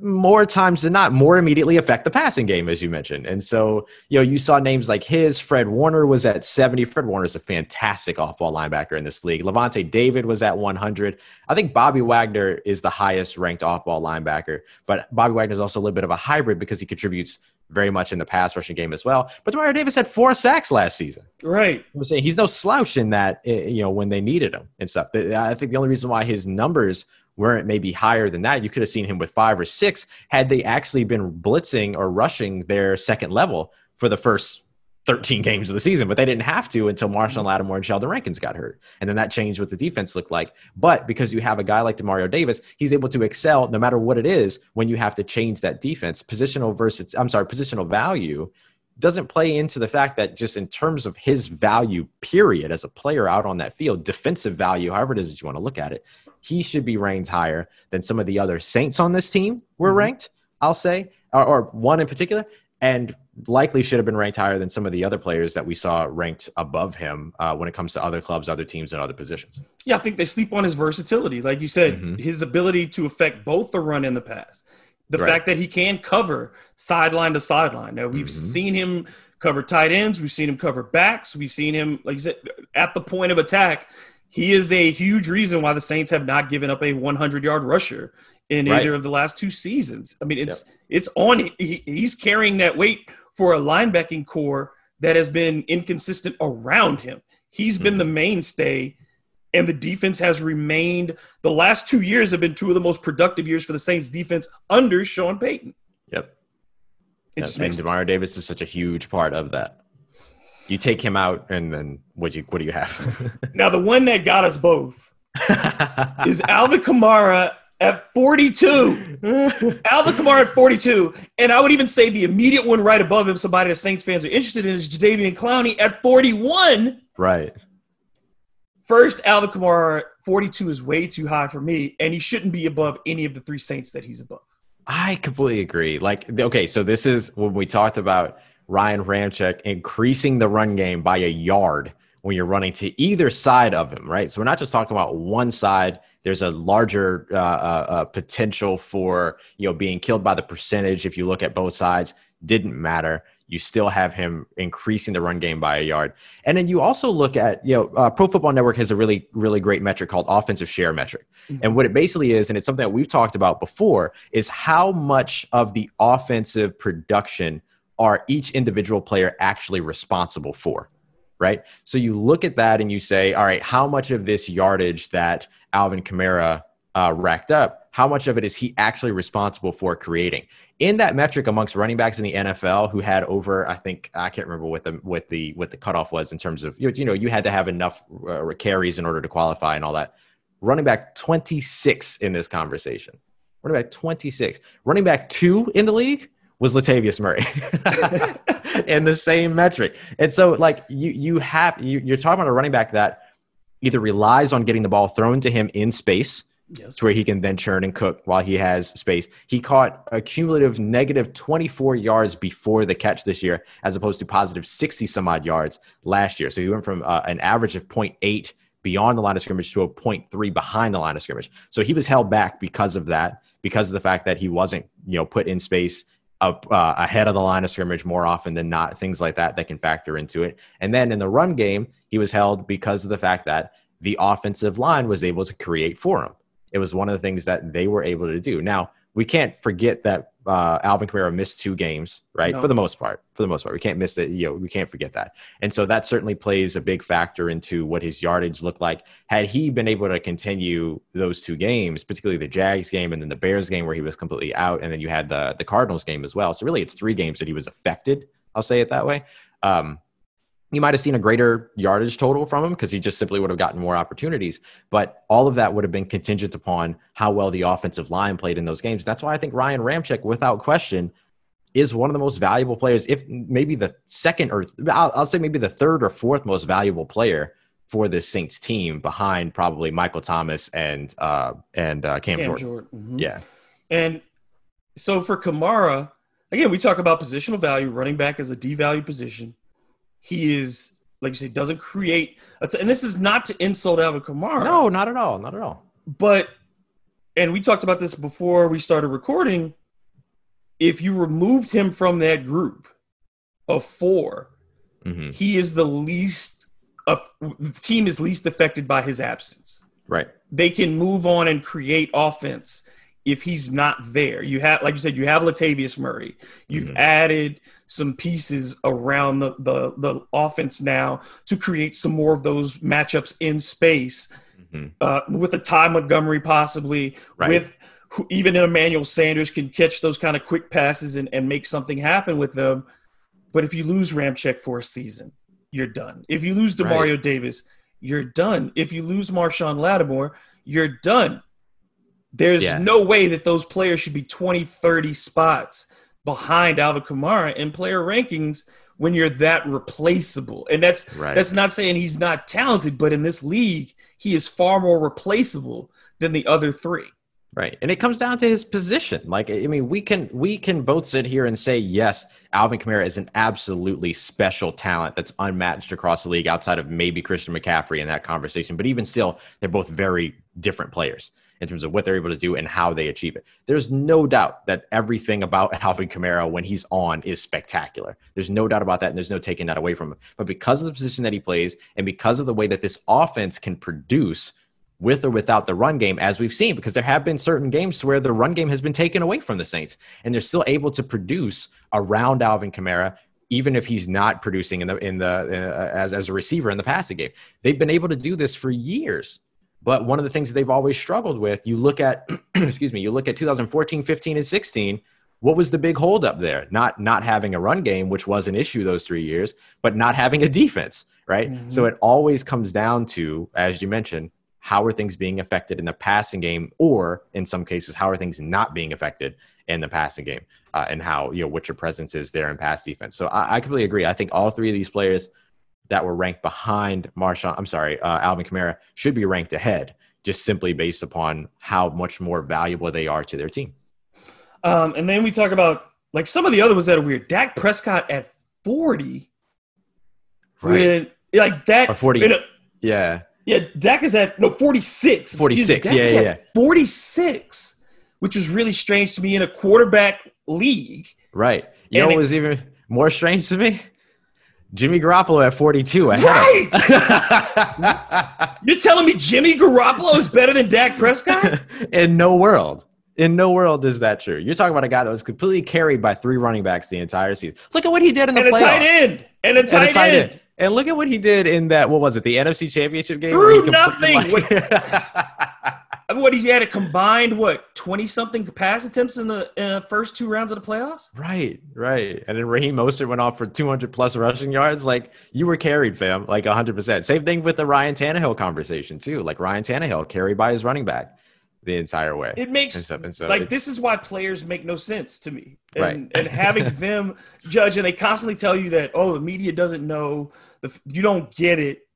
more times than not more immediately affect the passing game as you mentioned. And so you know you saw names like his fred warner was at 70 fred warner is a fantastic off-ball linebacker in this league. Lavonte david was at 100 i think bobby wagner is the highest ranked off-ball linebacker but bobby wagner is also a little bit of a hybrid because he contributes very much in the pass rushing game as well but Demario davis had four sacks last season
Right.
I'm saying he's no slouch in that, eh, you know, when they needed him and stuff. I think the only reason why his numbers weren't maybe higher than that, you could have seen him with five or six had they actually been blitzing or rushing their second level for the first 13 games of the season, but they didn't have to until Marshon Lattimore and Sheldon Rankins got hurt. And then that changed what the defense looked like. But because you have a guy like Demario Davis, he's able to excel no matter what it is when you have to change that defense. Positional versus, I'm sorry, positional value doesn't play into the fact that just in terms of his value, period, as a player out on that field, defensive value, however it is that you want to look at it, he should be ranked higher than some of the other Saints on this team were
Mhm.
ranked, I'll say, or, or one in particular, and likely should have been ranked higher than some of the other players that we saw ranked above him uh, when it comes to other clubs, other teams, and other positions.
Yeah, I think they sleep on his versatility. Like you said,
Mhm.
his ability to affect both the run and the pass. The
Right.
fact that he can cover sideline to sideline. Now we've
Mhm.
seen him cover tight ends. We've seen him cover backs. We've seen him, like you said, at the point of attack. He is a huge reason why the Saints have not given up a 100 yard rusher in
Right.
either of the last two seasons. I mean, it's it's on. He, he's carrying that weight for a linebacking core that has been inconsistent around him. He's been the mm-hmm. mainstay, and the defense has remained. The last two years have been two of the most productive years for the Saints defense under Sean Payton.
Yep.
It
Yep.
just
And Demario. Davis is such a huge part of that. You take him out, and then what you what do you have? (laughs)
Now, the one that got us both (laughs) is Alvin Kamara at 42. (laughs) Alvin Kamara at 42. And I would even say the immediate one right above him, somebody that Saints fans are interested in, is Jadeveon Clowney at 41.
right.
First, Alvin Kamara, 42 is way too high for me, and he shouldn't be above any of the three Saints that he's above.
I completely agree. Like, okay, so this is when we talked about Ryan Ramczyk increasing the run game by a yard when you're running to either side of him, right? So we're not just talking about one side. There's a larger uh, uh, uh, potential for you know being killed by the percentage. If you look at both sides, didn't matter. You still have him increasing the run game by a yard, and then you also look at you know uh, Pro Football Network has a really really great metric called offensive share metric, and what it basically is, and it's something that we've talked about before, is how much of the offensive production are each individual player actually responsible for right? So you look at that and you say, all right, how much of this yardage that Alvin Kamara uh, racked up, how much of it is he actually responsible for creating? In that metric amongst running backs in the NFL who had over, I think I can't remember what the what the what the cutoff was in terms of you know you had to have enough uh, carries in order to qualify and all that. Running back 26 in this conversation. Running back 26. Running back two in the league was Latavius Murray (laughs) (laughs) (laughs) in the same metric. And so, like you, you have you, you're talking about a running back that either relies on getting the ball thrown to him in space,
Yes.
to where he can then churn and cook while he has space. He caught a cumulative negative 24 yards before the catch this year, as opposed to positive 60 some odd yards last year. So he went from uh, an average of 0.8 beyond the line of scrimmage to a 0.3 behind the line of scrimmage. So he was held back because of that, because of the fact that he wasn't, you know, put in space up uh, ahead of the line of scrimmage more often than not. Things like that that can factor into it. And then in the run game, he was held because of the fact that the offensive line was able to create for him. It was one of the things that they were able to do. Now we can't forget that uh, Alvin Kamara missed two games, right?
No.
For the most part, for the most part, we can't miss it. You know, we can't forget that. And so that certainly plays a big factor into what his yardage looked like. Had he been able to continue those two games, particularly the Jags game and then the Bears game where he was completely out, and then you had the the Cardinals game as well. So really, it's three games that he was affected. I'll say it that way. Um, you might have seen a greater yardage total from him because he just simply would have gotten more opportunities. But all of that would have been contingent upon how well the offensive line played in those games. That's why I think Ryan Ramczyk, without question, is one of the most valuable players, if maybe the second or I'll, I'll say maybe the third or fourth most valuable player for this Saints team, behind probably Michael Thomas and uh, and uh, Cam,
Cam
Jordan.
Jordan. Mhm.
Yeah,
And so for Kamara, again, we talk about positional value. Running back is a devalued position. He is, like you say, doesn't create. a t- And this is not to insult Alvin Kamara.
no, not at all, not at all.
But, and we talked about this before we started recording. If you removed him from that group of four,
hmm
he is the least, of, the team is least affected by his absence.
Right,
they can move on and create offense if he's not there. You have, like you said, you have Latavius Murray. You've
Mhm.
added some pieces around the, the the offense now to create some more of those matchups in space
Mhm.
uh, with a Ty Montgomery possibly
Right.
with who, even Emmanuel Sanders can catch those kind of quick passes and, and make something happen with them. But if you lose Ramczyk for a season, you're done. If you lose Demario Davis, you're done. If you lose Marshon Lattimore, you're done. There's
Yeah.
no way that those players should be 20, 30 spots behind Alvin Kamara in player rankings when you're that replaceable. And that's
Right.
that's not saying he's not talented, but in this league, he is far more replaceable than the other three.
Right. And it comes down to his position. Like I mean, we can we can both sit here and say yes, Alvin Kamara is an absolutely special talent that's unmatched across the league outside of maybe Christian McCaffrey in that conversation. But even still, they're both very different players. In terms of what they're able to do and how they achieve it. There's no doubt that everything about (laughs) Alvin Kamara when he's on is spectacular. There's no doubt about that, and there's no taking that away from him. But because of the position that he plays and because of the way that this offense can produce with or without the run game, as we've seen, because there have been certain games where the run game has been taken away from the Saints, and they're still able to produce around Alvin Kamara, even if he's not producing in the in the uh, as as a receiver in the passing game. They've been able to do this for years. But one of the things that they've always struggled with, you look at, (clears throat) excuse me, you look at 2014, 15, and 16. What was the big holdup there? Not not having a run game, which was an issue those three years, but not having a defense, right? Mm-hmm. So it always comes down to, as you mentioned, how are things being affected in the passing game, or in some cases, how are things not being affected in the passing game, uh, and how you know what your presence is there in pass defense. So I, I completely agree. I think all three of these players that were ranked behind Marshon, I'm sorry, uh, Alvin Kamara should be ranked ahead, just simply based upon how much more valuable they are to their team.
Um, and then we talk about like some of the other ones that are weird. Dak Prescott at 40. Right. When, like that.
Or 40. A, yeah.
Yeah. Dak is at, no, 46.
46. Yeah, yeah, yeah.
46, which was really strange to me in a quarterback league.
Right. You and know what was even more strange to me? Jimmy Garoppolo at 42. ahead.
Right. (laughs) You're telling me Jimmy Garoppolo is better than Dak Prescott? (laughs)
In no world. In no world is that true. You're talking about a guy that was completely carried by three running backs the entire season. Look at what he did in the
and
playoffs.
a tight end. And a tight, and a tight end. end.
And look at what he did in that. What was it? The NFC Championship game.
Through nothing. (laughs) what he had a combined what twenty something pass attempts in the, the first two rounds of the playoffs.
Right, right. And then Raheem Mostert went off for two hundred plus rushing yards. Like you were carried, fam, like hundred percent. Same thing with the Ryan Tannehill conversation too. Like Ryan Tannehill carried by his running back the entire way.
It makes and stuff, and so like this is why players make no sense to me. And, right. and having (laughs) them judge, and they constantly tell you that oh the media doesn't know, the, you don't get it.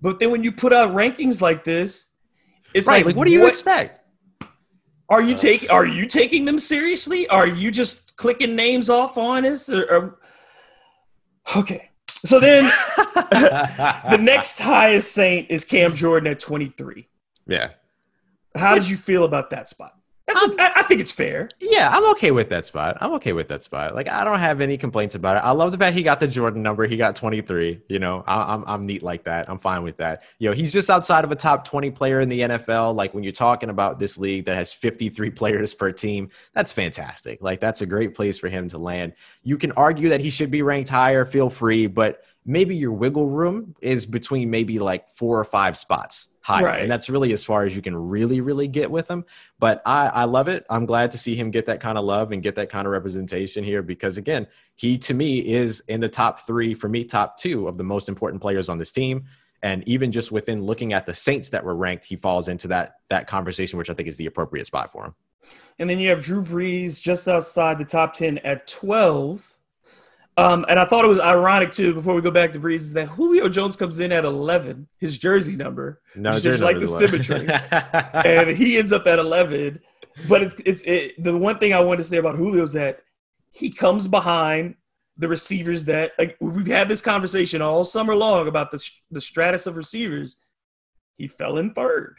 But then when you put out rankings like this it's
right. Like, like what do you what, expect?
Are you uh, taking Are you taking them seriously? Are you just clicking names off on us? Or, or... Okay. So then, (laughs) the next highest Saint is Cam Jordan at 23.
Yeah.
How did you feel about that spot? That's a, um, I think it's fair.
Yeah, I'm okay with that spot. I'm okay with that spot. Like, I don't have any complaints about it. I love the fact he got the Jordan number. He got 23. You know, I, I'm I'm neat like that. I'm fine with that. You know, he's just outside of a top 20 player in the NFL. Like when you're talking about this league that has 53 (laughs) players per team, that's fantastic. Like that's a great place for him to land. You can argue that he should be ranked higher. Feel free, but maybe your wiggle room is between maybe like four or five spots higher. Right. And that's really as far as you can really, really get with him. But I, I love it. I'm glad to see him get that kind of love and get that kind of representation here because, again, he to me is in the top three, for me, top two of the most important players on this team. And even just within looking at the Saints that were ranked, he falls into that that conversation, which I think is the appropriate spot for him.
And then you have Drew Brees just outside the top 10 at 12 um, and I thought it was ironic too. Before we go back to Brees, is that Julio Jones comes in at eleven, his jersey number,
no,
just like the symmetry, and he ends up at eleven. But it's it's it, the one thing I want to say about Julio is that he comes behind the receivers that like we've had this conversation all summer long about the the stratus of receivers. He fell in third.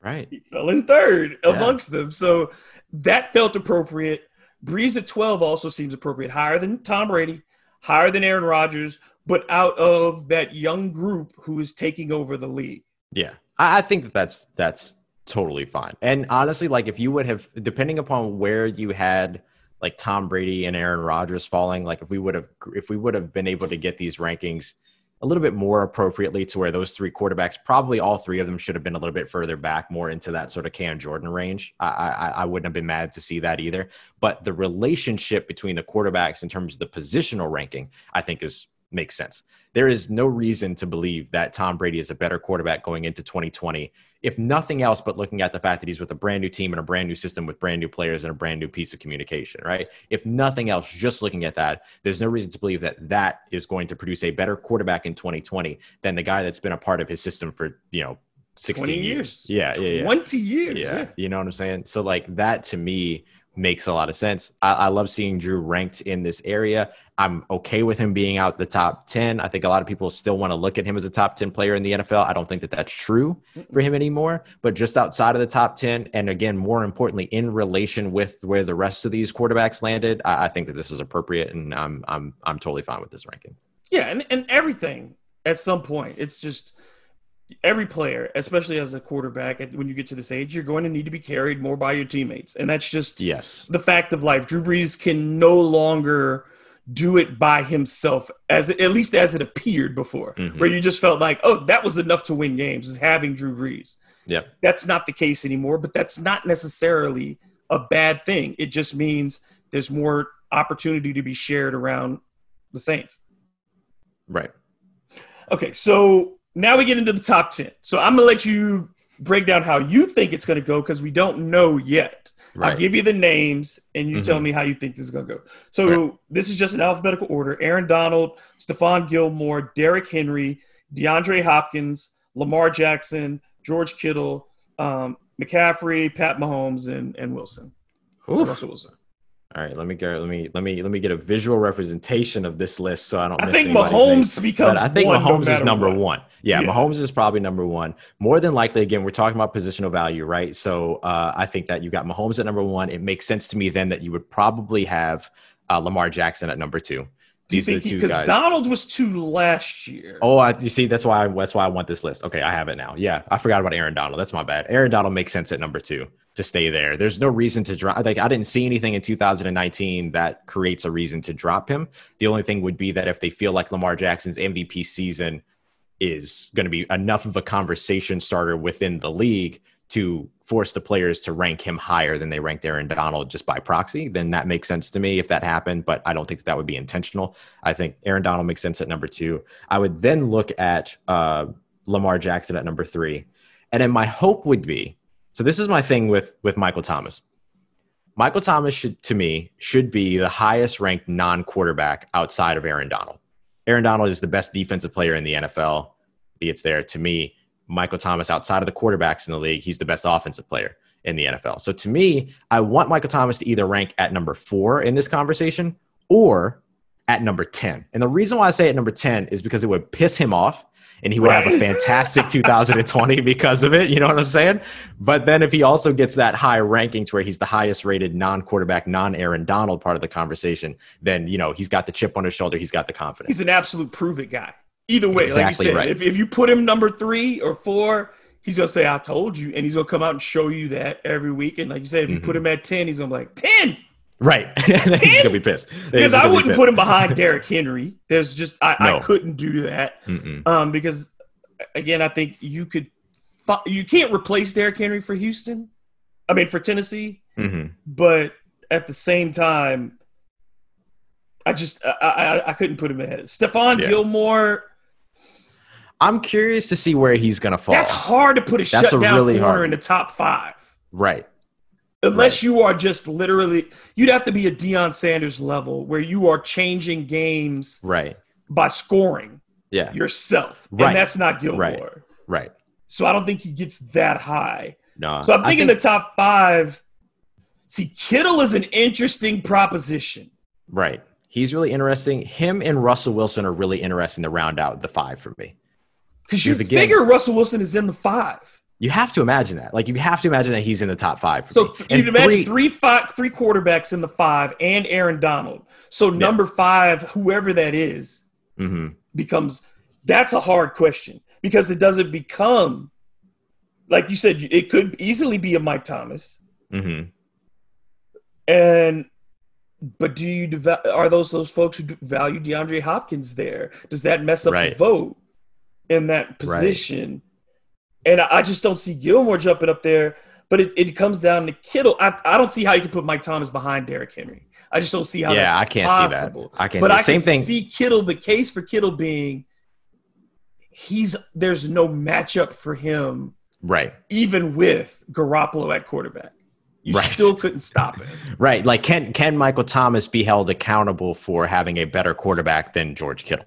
Right.
He fell in third yeah. amongst them. So that felt appropriate. Brees at 12 also seems appropriate, higher than Tom Brady, higher than Aaron Rodgers, but out of that young group who is taking over the league.
Yeah, I, think that that's that's totally fine. And honestly, like if you would have, depending upon where you had like Tom Brady and Aaron Rodgers falling, like if we would have if we would have been able to get these rankings a little bit more appropriately to where those three quarterbacks, probably all three of them should have been a little bit further back, more into that sort of Cam Jordan range. I, I, I wouldn't have been mad to see that either. But the relationship between the quarterbacks in terms of the positional ranking, I think is makes sense. There is no reason to believe that Tom Brady is a better quarterback going into 2020, if nothing else but looking at the fact that he's with a brand new team and a brand new system with brand new players and a brand new piece of communication, right? If nothing else, just looking at that, there's no reason to believe that that is going to produce a better quarterback in 2020 than the guy that's been a part of his system for, you know, 16
years.
years. Yeah, yeah, yeah.
20 years.
Yeah. yeah. You know what I'm saying? So like that to me makes a lot of sense. I, I love seeing Drew ranked in this area. I'm okay with him being out the top 10. I think a lot of people still want to look at him as a top 10 player in the NFL. I don't think that that's true for him anymore, but just outside of the top 10, and again, more importantly, in relation with where the rest of these quarterbacks landed, I, I think that this is appropriate, and I'm I'm I'm totally fine with this ranking.
Yeah, and, and everything at some point. It's just every player, especially as a quarterback, when you get to this age, you're going to need to be carried more by your teammates. And that's just
Yes.
the fact of life. Drew Brees can no longer do it by himself, as at least as it appeared before,
Mhm.
where you just felt like, oh, that was enough to win games, is having Drew Brees.
Yeah,
That's not the case anymore, but that's not necessarily a bad thing. It just means there's more opportunity to be shared around the Saints.
Right.
Okay, so now we get into the top 10. So I'm going to let you break down how you think it's going to go because we don't know yet.
Right.
I'll give you the names and you tell
Mhm.
me how you think this is going to go. So
Right.
this is just an alphabetical order Aaron Donald, Stephon Gilmore, Derrick Henry, DeAndre Hopkins, Lamar Jackson, George Kittle, um, McCaffrey, Pat Mahomes, and, and Wilson. Russell Wilson.
All right, let me go. Let me let me let me get a visual representation of this list so I don't.
I
miss
think Mahomes
name.
becomes
But I think
one no
Mahomes is number
what.
one. Yeah,
Yeah.
Mahomes is probably number one. More than likely, again, we're talking about positional value, right? So uh, I think that you got Mahomes at number one. It makes sense to me then that you would probably have uh, Lamar Jackson at number two.
Do you
These are the two
because. Donald was two last year?
Oh, I, you see, that's why that's why I want this list. Okay, I have it now. Yeah, I forgot about Aaron Donald. That's my bad. Aaron Donald makes sense at number two to stay there. There's no reason to drop. Like I didn't see anything in 2019 that creates a reason to drop him. The only thing would be that if they feel like Lamar Jackson's MVP season is going to be enough of a conversation starter within the league to force the players to rank him higher than they ranked Aaron Donald just by proxy, then that makes sense to me if that happened. But I don't think that, that would be intentional. I think Aaron Donald makes sense at number two. I would then look at uh, Lamar Jackson at number three, and then my hope would be. So this is my thing with with Michael Thomas. Michael Thomas should, to me, should be the highest ranked non quarterback outside of Aaron Donald. Aaron Donald is the best defensive player in the NFL. Be it's there to me. Michael Thomas, outside of the quarterbacks in the league, he's the best offensive player in the NFL. So to me, I want Michael Thomas to either rank at number four in this conversation or at number 10. And the reason why I say at number 10 is because it would piss him off and he would have a fantastic (laughs) 2020 because of it. You know what I'm saying? But then if he also gets that high ranking to where he's the highest rated non quarterback, non Aaron Donald part of the conversation, then, you know, he's got the chip on his shoulder. He's got the confidence.
He's an absolute prove it guy. Either way,
Exactly
like you said,
right.
if, if you put him number three or four, he's gonna say, I told you, and he's gonna come out and show you that every week. And like you said, if you
Mm-hmm.
put him at 10, he's gonna be like, 10!
Right. he's going to be pissed.
Because I wouldn't put him behind Derrick Henry. There's just I,
No.
I couldn't do that.
Mm-mm.
Um, because again, I think you could you can't replace Derrick Henry for Houston. I mean for Tennessee,
hmm
but at the same time, I just I, I, I couldn't put him ahead. Stephon
Yeah.
Gilmore,
I'm curious to see where he's going to fall.
that's hard to put a
That's a
shutdown
really
corner
hard-
in the top five.
right.
Unless
Right.
you are just literally, you'd have to be a Deion Sanders level where you are changing games
Right.
by scoring
Yeah.
yourself,
Right.
and that's not Gilmore.
Right. Right.
So I don't think he gets that high.
No.
So I'm thinking
think-
the top five. See, Kittle is an interesting proposition.
Right. He's really interesting. Him and Russell Wilson are really interesting to round out the five for me.
Because you
again-
figure Russell Wilson is in the five.
You have to imagine that. Like you have to imagine that he's in the top five.
So th- you'd imagine
three-
three, five, three quarterbacks in the five and Aaron Donald. So number five, whoever that is,
Mhm.
becomes that's a hard question because it doesn't become like you said, it could easily be a Mike Thomas.
Mhm.
And but do you deva- are those those folks who value DeAndre Hopkins there? Does that mess up
Right.
the vote in that position? And I, I just don't see Gilmore jumping up there. But it, it comes down to Kittle. I, I don't see how you can put Mike Thomas behind Derrick Henry. I just don't see how.
Yeah,
that's
I can't see that.
possible.
I can't
But
see
I.
Same
can
thing-
see Kittle. The case for Kittle being he's there's no matchup for him,
Right.
even with Garoppolo at quarterback. You
Right.
still couldn't stop it. (laughs)
Right. Like can can Michael Thomas be held accountable for having a better quarterback than George Kittle?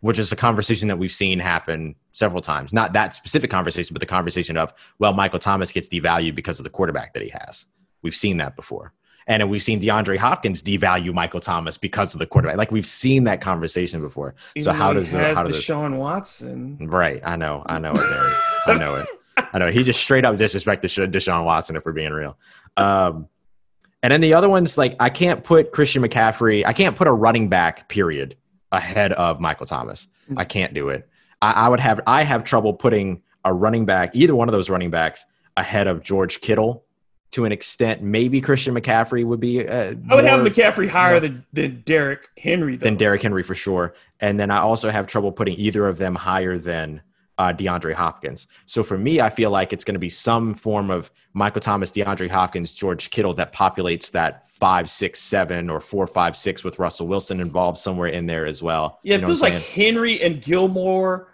Which is a conversation that we've seen happen several times. Not that specific conversation, but the conversation of, well, Michael Thomas gets devalued because of the quarterback that he has. We've seen that before. And we've seen DeAndre Hopkins devalue Michael Thomas because of the quarterback. Like we've seen that conversation before. So
Even
how
though he
does the,
has
how does
Deshaun Watson?
right? I know, I know it. I know it. I know he just straight up disrespected Desha- Deshaun Watson if we're being real. Um, and then the other ones, like I can't put Christian McCaffrey, I can't put a running back period ahead of Michael Thomas. I can't do it. I, I would have I have trouble putting a running back, either one of those running backs, ahead of George Kittle to an extent. Maybe Christian McCaffrey would be. Uh,
I would have McCaffrey higher than, than Derrick Henry, though.
than Derrick Henry for sure. And then I also have trouble putting either of them higher than uh, DeAndre Hopkins. So for me, I feel like it's going to be some form of Michael Thomas, DeAndre Hopkins, George Kittle that populates that five, six, seven, or four, five, six with Russell Wilson involved somewhere in there as well.
Yeah,
You
it
know
feels like Henry and Gilmore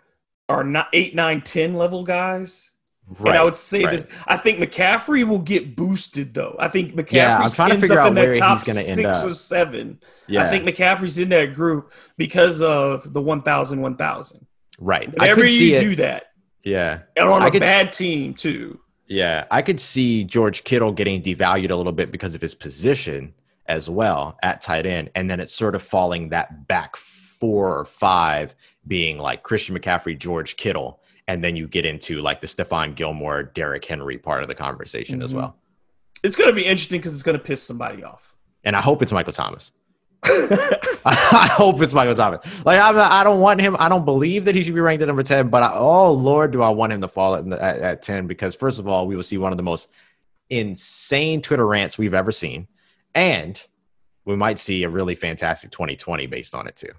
are not eight, nine, ten level guys.
right.
and I would say
right.
this. I think McCaffrey will get boosted though. I think McCaffrey
Yeah, trying to
ends up
out
in that top six
up.
or seven.
Yeah,
I think McCaffrey's in that group because of the 1,000, 1,000.
Right. I
Whenever
could see
you
it.
do that,
Yeah.
and on
I
a
could
bad team too.
Yeah, I could see George Kittle getting devalued a little bit because of his position as well at tight end, and then it's sort of falling that back four or five being like Christian McCaffrey, George Kittle, and then you get into like the Stephon Gilmore, Derrick Henry part of the conversation as
Mhm.
well.
It's going to be interesting because it's going to piss somebody off.
And I hope it's Michael Thomas. (laughs) I hope it's Michael Thomas. Like I'm, I don't want him. I don't believe that he should be ranked at number ten. But I, oh Lord, do I want him to fall at, at, at ten? Because first of all, we will see one of the most insane Twitter rants we've ever seen, and we might see a really fantastic 2020 based on it too.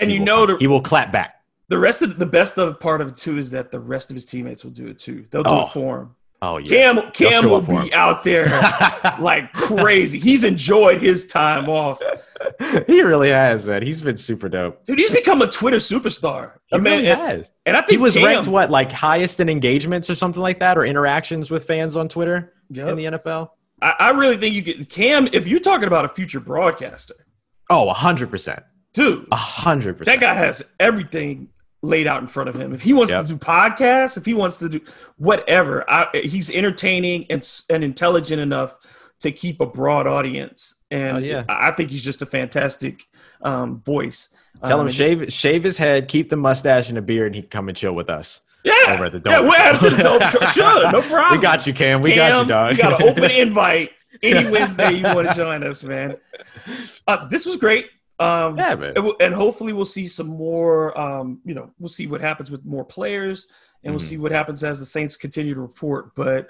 And you
will
know the-
he will clap back.
The rest of the best of part of it too is that the rest of his teammates will do it too. They'll do
Oh,
it for him.
Oh yeah,
Cam Cam will be
him.
out there (laughs) like crazy. He's enjoyed his time off. (laughs)
he really has, man. He's been super dope.
Dude, he's become a Twitter superstar.
He
I mean,
really
and,
has.
and I think
He was
Cam,
ranked what, like highest in engagements or something like that, or interactions with fans on Twitter
Yep.
in the NFL.
I, I really think you get Cam. If you're talking about a future broadcaster,
Oh, hundred percent,
dude,
hundred percent.
that guy has everything laid out in front of him. If he wants
Yep.
to do podcasts, if he wants to do whatever, I, he's entertaining and and intelligent enough to keep a broad audience. And
Oh, yeah.
I think he's just a fantastic um, voice.
Tell
Um,
him shave shave his head, keep the mustache and the beard, and he can come and chill with us.
Yeah,
over at the
yeah, we're to the
Show.
Sure, no (laughs) problem.
We got you, Cam. We got you, dog.
We got an open (laughs) invite any Wednesday you want to join us, man. Uh, this was great. Um,
yeah, man.
and, and hopefully we'll see some more. Um, you know, we'll see what happens with more players, and we'll
Mhm.
see what happens as the Saints continue to report. But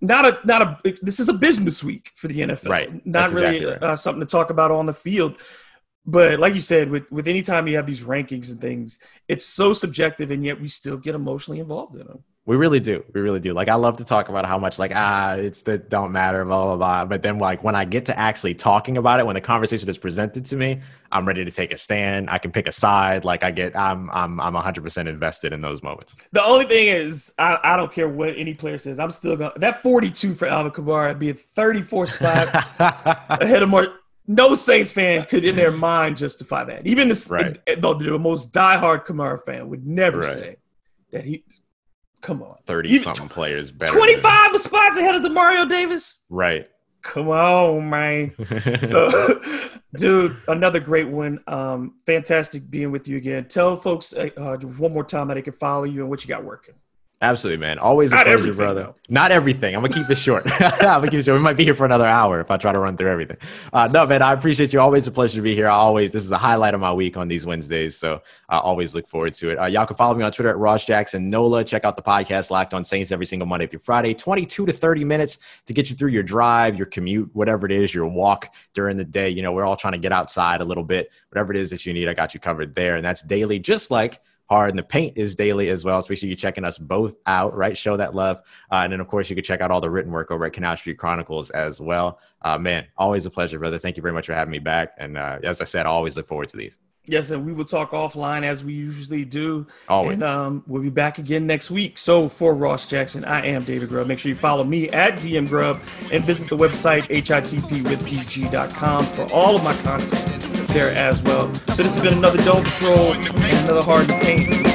not a not a. This is a business week for the NFL.
Right.
Not
That's
really
exactly right.
uh, something to talk about on the field. But like you said, with with any time you have these rankings and things, it's so subjective, and yet we still get emotionally involved in them.
We really do. We really do. Like I love to talk about how much like ah it's that don't matter blah blah blah. But then like when I get to actually talking about it, when the conversation is presented to me, I'm ready to take a stand. I can pick a side. Like I get I'm I'm I'm 100 percent invested in those moments.
The only thing is, I, I don't care what any player says. I'm still going to that 42 for Alvin Kamara being 34 spots (laughs) ahead of Mark. No Saints fan could, in their mind, justify that. Even the,
Right.
the, the most diehard Kamara fan would never
Right.
say that he. Come on,
30
You-
something players better. than-
25 spots ahead of Demario Davis.
Right.
Come on, man. So, (laughs) dude, another great one. Um, fantastic being with you again. Tell folks uh, uh, one more time how they can follow you and what you got working.
Absolutely, man. Always a
Not
pleasure, brother.
though.
Not everything. I'm gonna keep it short. (laughs) I'm gonna keep it short. We might be here for another hour if I try to run through everything. Uh, no, man. I appreciate you. Always a pleasure to be here. I always this is a highlight of my week on these Wednesdays, so I always look forward to it. Uh, y'all can follow me on Twitter at Ross Jackson Nola. Check out the podcast Locked on Saints every single Monday through Friday, 22 to 30 minutes to get you through your drive, your commute, whatever it is, your walk during the day. You know, we're all trying to get outside a little bit. Whatever it is that you need, I got you covered there, and that's daily, just like Hard and the Paint is daily as well. So make sure you're checking us both out, right? Show that love. Uh, and then, of course, you can check out all the written work over at Canal Street Chronicles as well. Uh, man, always a pleasure, brother. Thank you very much for having me back. And uh, as I said, I always look forward to these.
Yes, and we will talk offline as we usually do.
Always.
And um, we'll be back again next week. So for Ross Jackson, I am David Grubb. Make sure you follow me at DM Grubb and visit the website hitpwithdg.com for all of my content there as well. So this has been another Dome Patrol and another Hard to Paint.